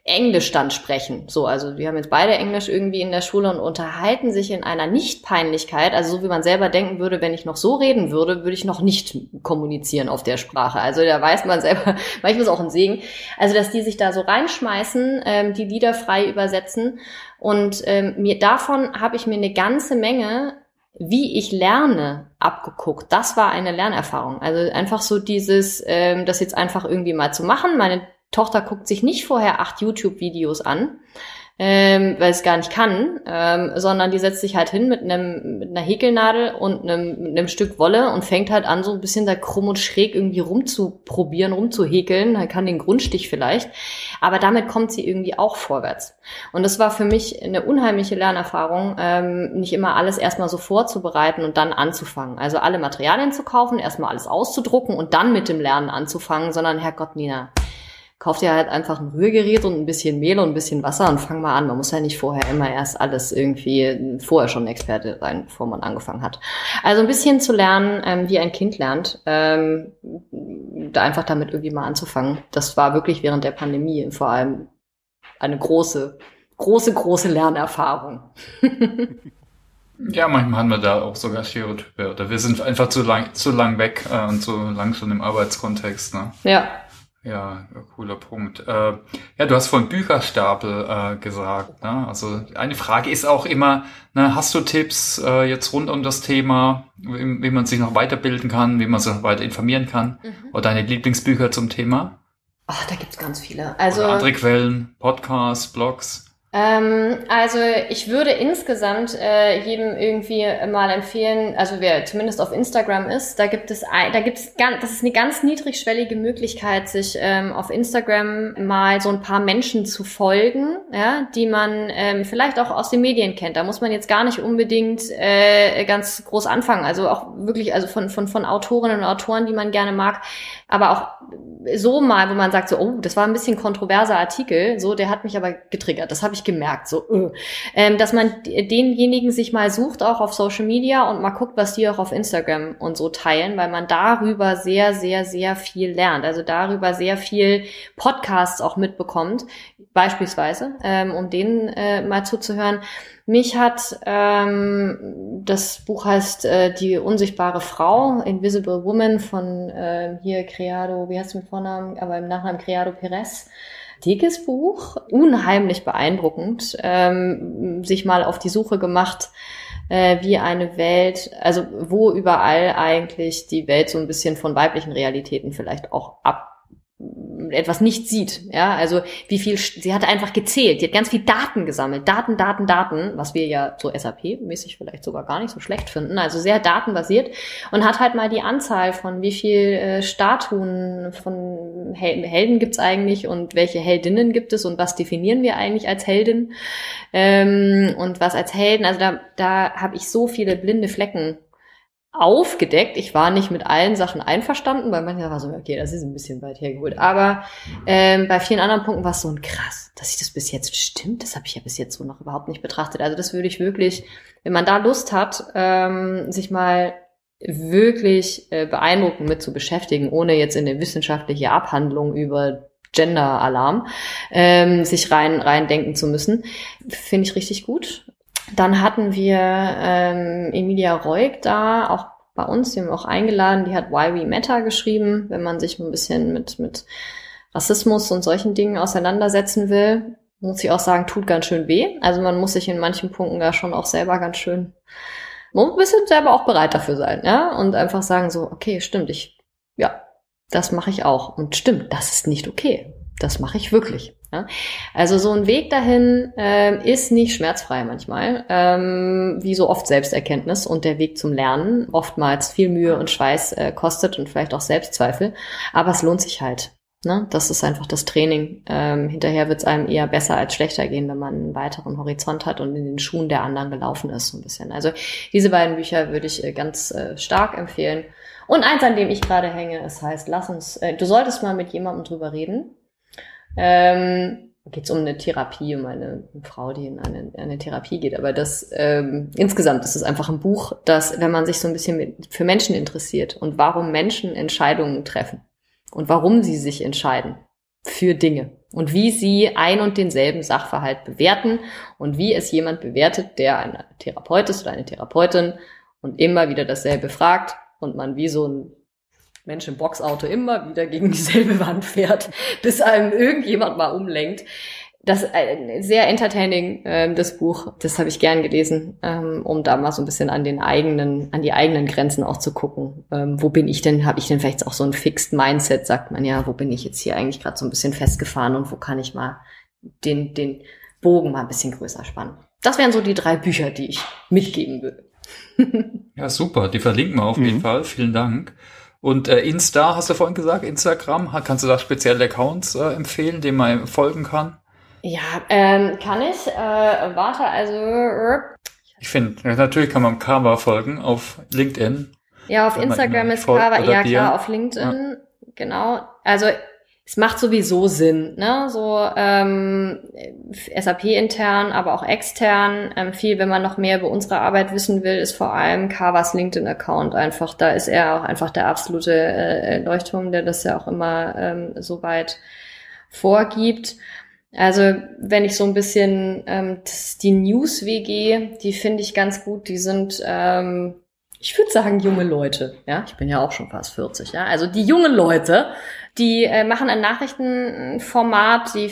Englisch dann sprechen. So, also wir haben jetzt beide Englisch irgendwie in der Schule und unterhalten sich in einer Nicht-Peinlichkeit, also so wie man selber denken würde, wenn ich noch so reden würde, würde ich noch nicht kommunizieren auf der Sprache. Also da weiß man selber, manchmal ist auch ein Segen. Also dass die sich da so reinschmeißen, ähm, die Lieder frei übersetzen und ähm, mir davon habe ich mir eine ganze Menge wie ich lerne, abgeguckt. Das war eine Lernerfahrung. Also einfach so dieses, ähm, das jetzt einfach irgendwie mal zu machen. Meine Tochter guckt sich nicht vorher acht YouTube-Videos an, ähm, weil es gar nicht kann, ähm, sondern die setzt sich halt hin mit einem mit einer Häkelnadel und einem, mit einem Stück Wolle und fängt halt an, so ein bisschen da krumm und schräg irgendwie rumzuprobieren, rumzuhäkeln. Dann kann den Grundstich vielleicht, aber damit kommt sie irgendwie auch vorwärts. Und das war für mich eine unheimliche Lernerfahrung, ähm, nicht immer alles erstmal so vorzubereiten und dann anzufangen. Also alle Materialien zu kaufen, erstmal alles auszudrucken und dann mit dem Lernen anzufangen, sondern Herrgott, Nina, kauf dir halt einfach ein Rührgerät und ein bisschen Mehl und ein bisschen Wasser und fang mal an. Man muss ja nicht vorher immer erst alles irgendwie vorher schon Experte sein, bevor man angefangen hat. Also ein bisschen zu lernen, ähm, wie ein Kind lernt, ähm, da einfach damit irgendwie mal anzufangen. Das war wirklich während der Pandemie vor allem eine große, große, große Lernerfahrung. ja, manchmal haben wir da auch sogar Stereotype oder wir sind einfach zu lang, zu lang weg äh, und zu lang schon im Arbeitskontext, ne? Ja, Ja, cooler Punkt. Äh, ja, du hast von Bücherstapel äh, gesagt. Ne? Also eine Frage ist auch immer, ne, hast du Tipps äh, jetzt rund um das Thema, wie, wie man sich noch weiterbilden kann, wie man sich noch weiter informieren kann? Oder deine Lieblingsbücher zum Thema? Ach, da gibt's ganz viele. Also Oder andere Quellen, Podcasts, Blogs? Ähm, also ich würde insgesamt äh, jedem irgendwie mal empfehlen, also wer zumindest auf Instagram ist, da gibt es ein, da gibt es ganz, das ist eine ganz niedrigschwellige Möglichkeit, sich ähm, auf Instagram mal so ein paar Menschen zu folgen, ja, die man ähm, vielleicht auch aus den Medien kennt. Da muss man jetzt gar nicht unbedingt äh, ganz groß anfangen, also auch wirklich also von von von Autorinnen und Autoren, die man gerne mag, aber auch so mal, wo man sagt so, oh, das war ein bisschen kontroverser Artikel, so, der hat mich aber getriggert, das habe ich gemerkt, so, ähm, dass man denjenigen sich mal sucht, auch auf Social Media und mal guckt, was die auch auf Instagram und so teilen, weil man darüber sehr, sehr, sehr viel lernt, also darüber sehr viel Podcasts auch mitbekommt, beispielsweise, ähm, um denen äh, mal zuzuhören. Mich hat ähm, das Buch heißt äh, Die unsichtbare Frau, Invisible Woman von äh, hier Creado, wie heißt es mit Vornamen, aber im Nachnamen Creado Perez. Dickes Buch, unheimlich beeindruckend, ähm, sich mal auf die Suche gemacht äh, wie eine Welt, also wo überall eigentlich die Welt so ein bisschen von weiblichen Realitäten vielleicht auch ab etwas nicht sieht. Ja, also wie viel, sie hat einfach gezählt, die hat ganz viel Daten gesammelt. Daten, Daten, Daten, was wir ja so SAP-mäßig vielleicht sogar gar nicht so schlecht finden. Also sehr datenbasiert und hat halt mal die Anzahl von wie viel äh, Statuen von Hel Helden gibt's eigentlich und welche Heldinnen gibt es und was definieren wir eigentlich als Heldin ähm, und was als Helden. Also da, da habe ich so viele blinde Flecken aufgedeckt. Ich war nicht mit allen Sachen einverstanden, weil manchmal war so, okay, das ist ein bisschen weit hergeholt. Aber ähm, bei vielen anderen Punkten war es so ein krass, dass sich das bis jetzt stimmt. Das habe ich ja bis jetzt so noch überhaupt nicht betrachtet. Also das würde ich wirklich, wenn man da Lust hat, ähm, sich mal wirklich äh, beeindruckend mit zu beschäftigen, ohne jetzt in eine wissenschaftliche Abhandlung über Gender-Alarm ähm, sich rein rein denken zu müssen, finde ich richtig gut. Dann hatten wir ähm, Emilia Reuk da, auch bei uns, die haben wir auch eingeladen, die hat Why We Matter geschrieben, wenn man sich ein bisschen mit, mit Rassismus und solchen Dingen auseinandersetzen will. Muss ich auch sagen, tut ganz schön weh. Also man muss sich in manchen Punkten da schon auch selber ganz schön, ein bisschen selber auch bereit dafür sein, ja, und einfach sagen so, okay, stimmt, ich, ja, das mache ich auch. Und stimmt, das ist nicht okay. Das mache ich wirklich. Ja? Also so ein Weg dahin äh, ist nicht schmerzfrei manchmal, ähm, wie so oft Selbsterkenntnis und der Weg zum Lernen oftmals viel Mühe und Schweiß äh, kostet und vielleicht auch Selbstzweifel, aber es lohnt sich halt. Ne? Das ist einfach das Training. Ähm, hinterher wird es einem eher besser als schlechter gehen, wenn man einen weiteren Horizont hat und in den Schuhen der anderen gelaufen ist, so ein bisschen. Also diese beiden Bücher würde ich äh, ganz äh, stark empfehlen. Und eins, an dem ich gerade hänge, es heißt, lass uns, äh, du solltest mal mit jemandem drüber reden ähm, geht es um eine Therapie, um eine, Frau, die in eine, eine Therapie geht. Aber das ähm, insgesamt ist es einfach ein Buch, das, wenn man sich so ein bisschen mit, für Menschen interessiert und warum Menschen Entscheidungen treffen und warum sie sich entscheiden für Dinge und wie sie ein und denselben Sachverhalt bewerten und wie es jemand bewertet, der ein Therapeut ist oder eine Therapeutin und immer wieder dasselbe fragt und man wie so ein Mensch im Boxauto immer wieder gegen dieselbe Wand fährt, bis einem irgendjemand mal umlenkt. Das ist äh, sehr entertaining, äh, das Buch. Das habe ich gern gelesen, ähm, um da mal so ein bisschen an den eigenen, an die eigenen Grenzen auch zu gucken. Ähm, wo bin ich denn? Habe ich denn vielleicht auch so ein Fixed Mindset? Sagt man ja, wo bin ich jetzt hier eigentlich gerade so ein bisschen festgefahren und wo kann ich mal den, den Bogen mal ein bisschen größer spannen? Das wären so die drei Bücher, die ich mitgeben würde. ja, super. Die verlinken wir auf mhm. jeden Fall. Vielen Dank. Und äh, Insta, hast du vorhin gesagt, Instagram, kannst du da spezielle Accounts äh, empfehlen, denen man folgen kann? Ja, ähm, kann ich. Äh, warte, also. Ich finde, natürlich kann man Carver folgen auf LinkedIn. Ja, auf Instagram ist Carver, ja klar, auf LinkedIn, ja. genau. Also es macht sowieso Sinn, ne? So ähm, SAP intern, aber auch extern. Ähm, viel, wenn man noch mehr über unsere Arbeit wissen will, ist vor allem Carvas LinkedIn-Account einfach. Da ist er auch einfach der absolute äh, Leuchtturm, der das ja auch immer ähm, so weit vorgibt. Also wenn ich so ein bisschen ähm, die News-WG, die finde ich ganz gut. Die sind ähm, ich würde sagen, junge Leute. Ja, ich bin ja auch schon fast 40. Ja, also die jungen Leute die äh, machen ein Nachrichtenformat, die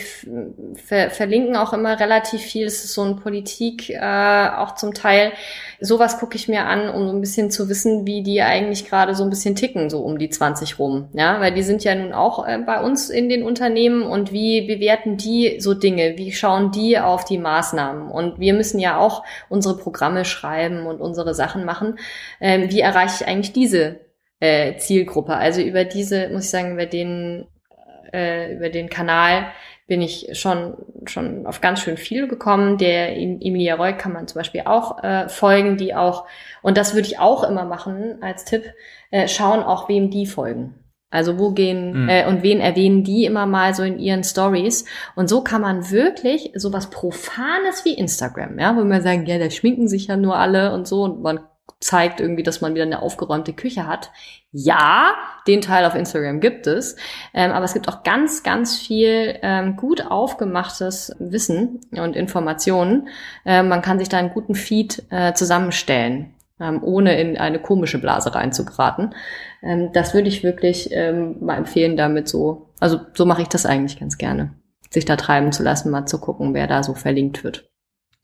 ver verlinken auch immer relativ viel. Es ist so ein Politik äh, auch zum Teil. Sowas gucke ich mir an, um so ein bisschen zu wissen, wie die eigentlich gerade so ein bisschen ticken, so um die 20 rum. Ja, weil die sind ja nun auch äh, bei uns in den Unternehmen und wie bewerten die so Dinge? Wie schauen die auf die Maßnahmen? Und wir müssen ja auch unsere Programme schreiben und unsere Sachen machen. Ähm, wie erreiche ich eigentlich diese äh, Zielgruppe. Also über diese, muss ich sagen, über den, äh, über den Kanal bin ich schon, schon auf ganz schön viel gekommen. Der Emilia Roy kann man zum Beispiel auch äh, folgen, die auch, und das würde ich auch immer machen als Tipp, äh, schauen auch, wem die folgen. Also wo gehen mhm. äh, und wen erwähnen die immer mal so in ihren Stories? Und so kann man wirklich sowas Profanes wie Instagram, ja, wo man sagen, ja, da schminken sich ja nur alle und so und man zeigt irgendwie, dass man wieder eine aufgeräumte Küche hat. Ja, den Teil auf Instagram gibt es, ähm, aber es gibt auch ganz, ganz viel ähm, gut aufgemachtes Wissen und Informationen. Ähm, man kann sich da einen guten Feed äh, zusammenstellen, ähm, ohne in eine komische Blase reinzugeraten. Ähm, das würde ich wirklich ähm, mal empfehlen, damit so, also so mache ich das eigentlich ganz gerne, sich da treiben zu lassen, mal zu gucken, wer da so verlinkt wird.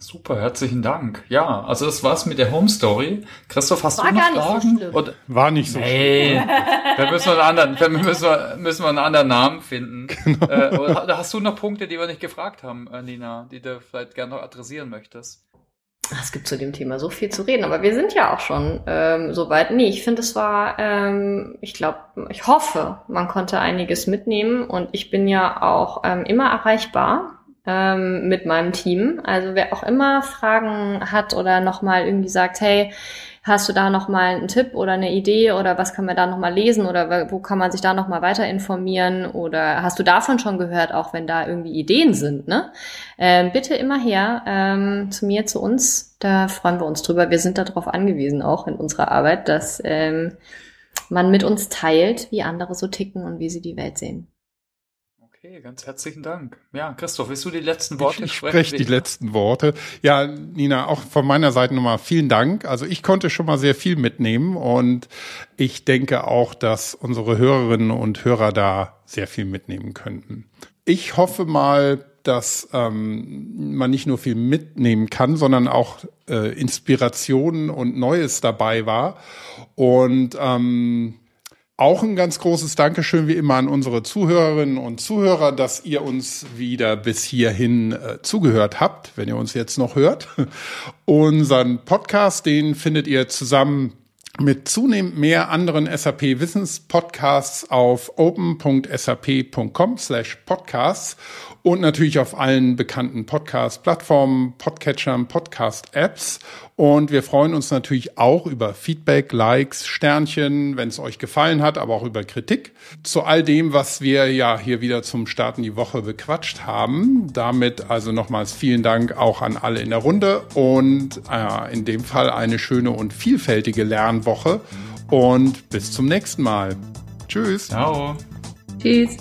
Super, herzlichen Dank. Ja, also das war's mit der Home Story. Christoph, hast War du noch gar nicht so Fragen? schlimm. Oder, War nicht so. nee, da müssen wir einen anderen, da müssen wir, müssen wir einen anderen Namen finden. Genau. Äh, hast du noch Punkte, die wir nicht gefragt haben, äh, Nina, die du vielleicht gerne noch adressieren möchtest? Es gibt zu dem Thema so viel zu reden, aber wir sind ja auch schon ähm, so weit. Nee, ich finde, es war, ähm, ich glaube, ich hoffe, man konnte einiges mitnehmen und ich bin ja auch ähm, immer erreichbar ähm, mit meinem Team. Also wer auch immer Fragen hat oder nochmal irgendwie sagt, hey, hast du da nochmal einen Tipp oder eine Idee oder was kann man da nochmal lesen oder wo kann man sich da nochmal weiter informieren oder hast du davon schon gehört, auch wenn da irgendwie Ideen sind, ne? Ähm, bitte immer her ähm, zu mir, zu uns. Da freuen wir uns drüber. Wir sind darauf angewiesen, auch in unserer Arbeit, dass ähm, man mit uns teilt, wie andere so ticken und wie sie die Welt sehen. Okay, ganz herzlichen Dank. Ja, Christoph, willst du die letzten Worte Ich sprechen? spreche die letzten Worte. Ja, Nina, auch von meiner Seite nochmal vielen Dank. Also ich konnte schon mal sehr viel mitnehmen und ich denke auch, dass unsere Hörerinnen und Hörer da sehr viel mitnehmen könnten. Ich hoffe mal, dass ähm, man nicht nur viel mitnehmen kann, sondern auch äh, Inspirationen und Neues dabei war. Und ähm, auch ein ganz großes Dankeschön wie immer an unsere Zuhörerinnen und Zuhörer, dass ihr uns wieder bis hierhin äh, zugehört habt, wenn ihr uns jetzt noch hört. Unseren Podcast, den findet ihr zusammen mit zunehmend mehr anderen SAP Wissenspodcasts auf open.sap.com slash podcasts und natürlich auf allen bekannten Podcast-Plattformen, Podcatchern, Podcast-Apps. Und wir freuen uns natürlich auch über Feedback, Likes, Sternchen, wenn es euch gefallen hat, aber auch über Kritik. Zu all dem, was wir ja hier wieder zum Starten die Woche bequatscht haben. Damit also nochmals vielen Dank auch an alle in der Runde und äh, in dem Fall eine schöne und vielfältige Lernwoche. Und bis zum nächsten Mal. Tschüss. Ciao. Tschüss.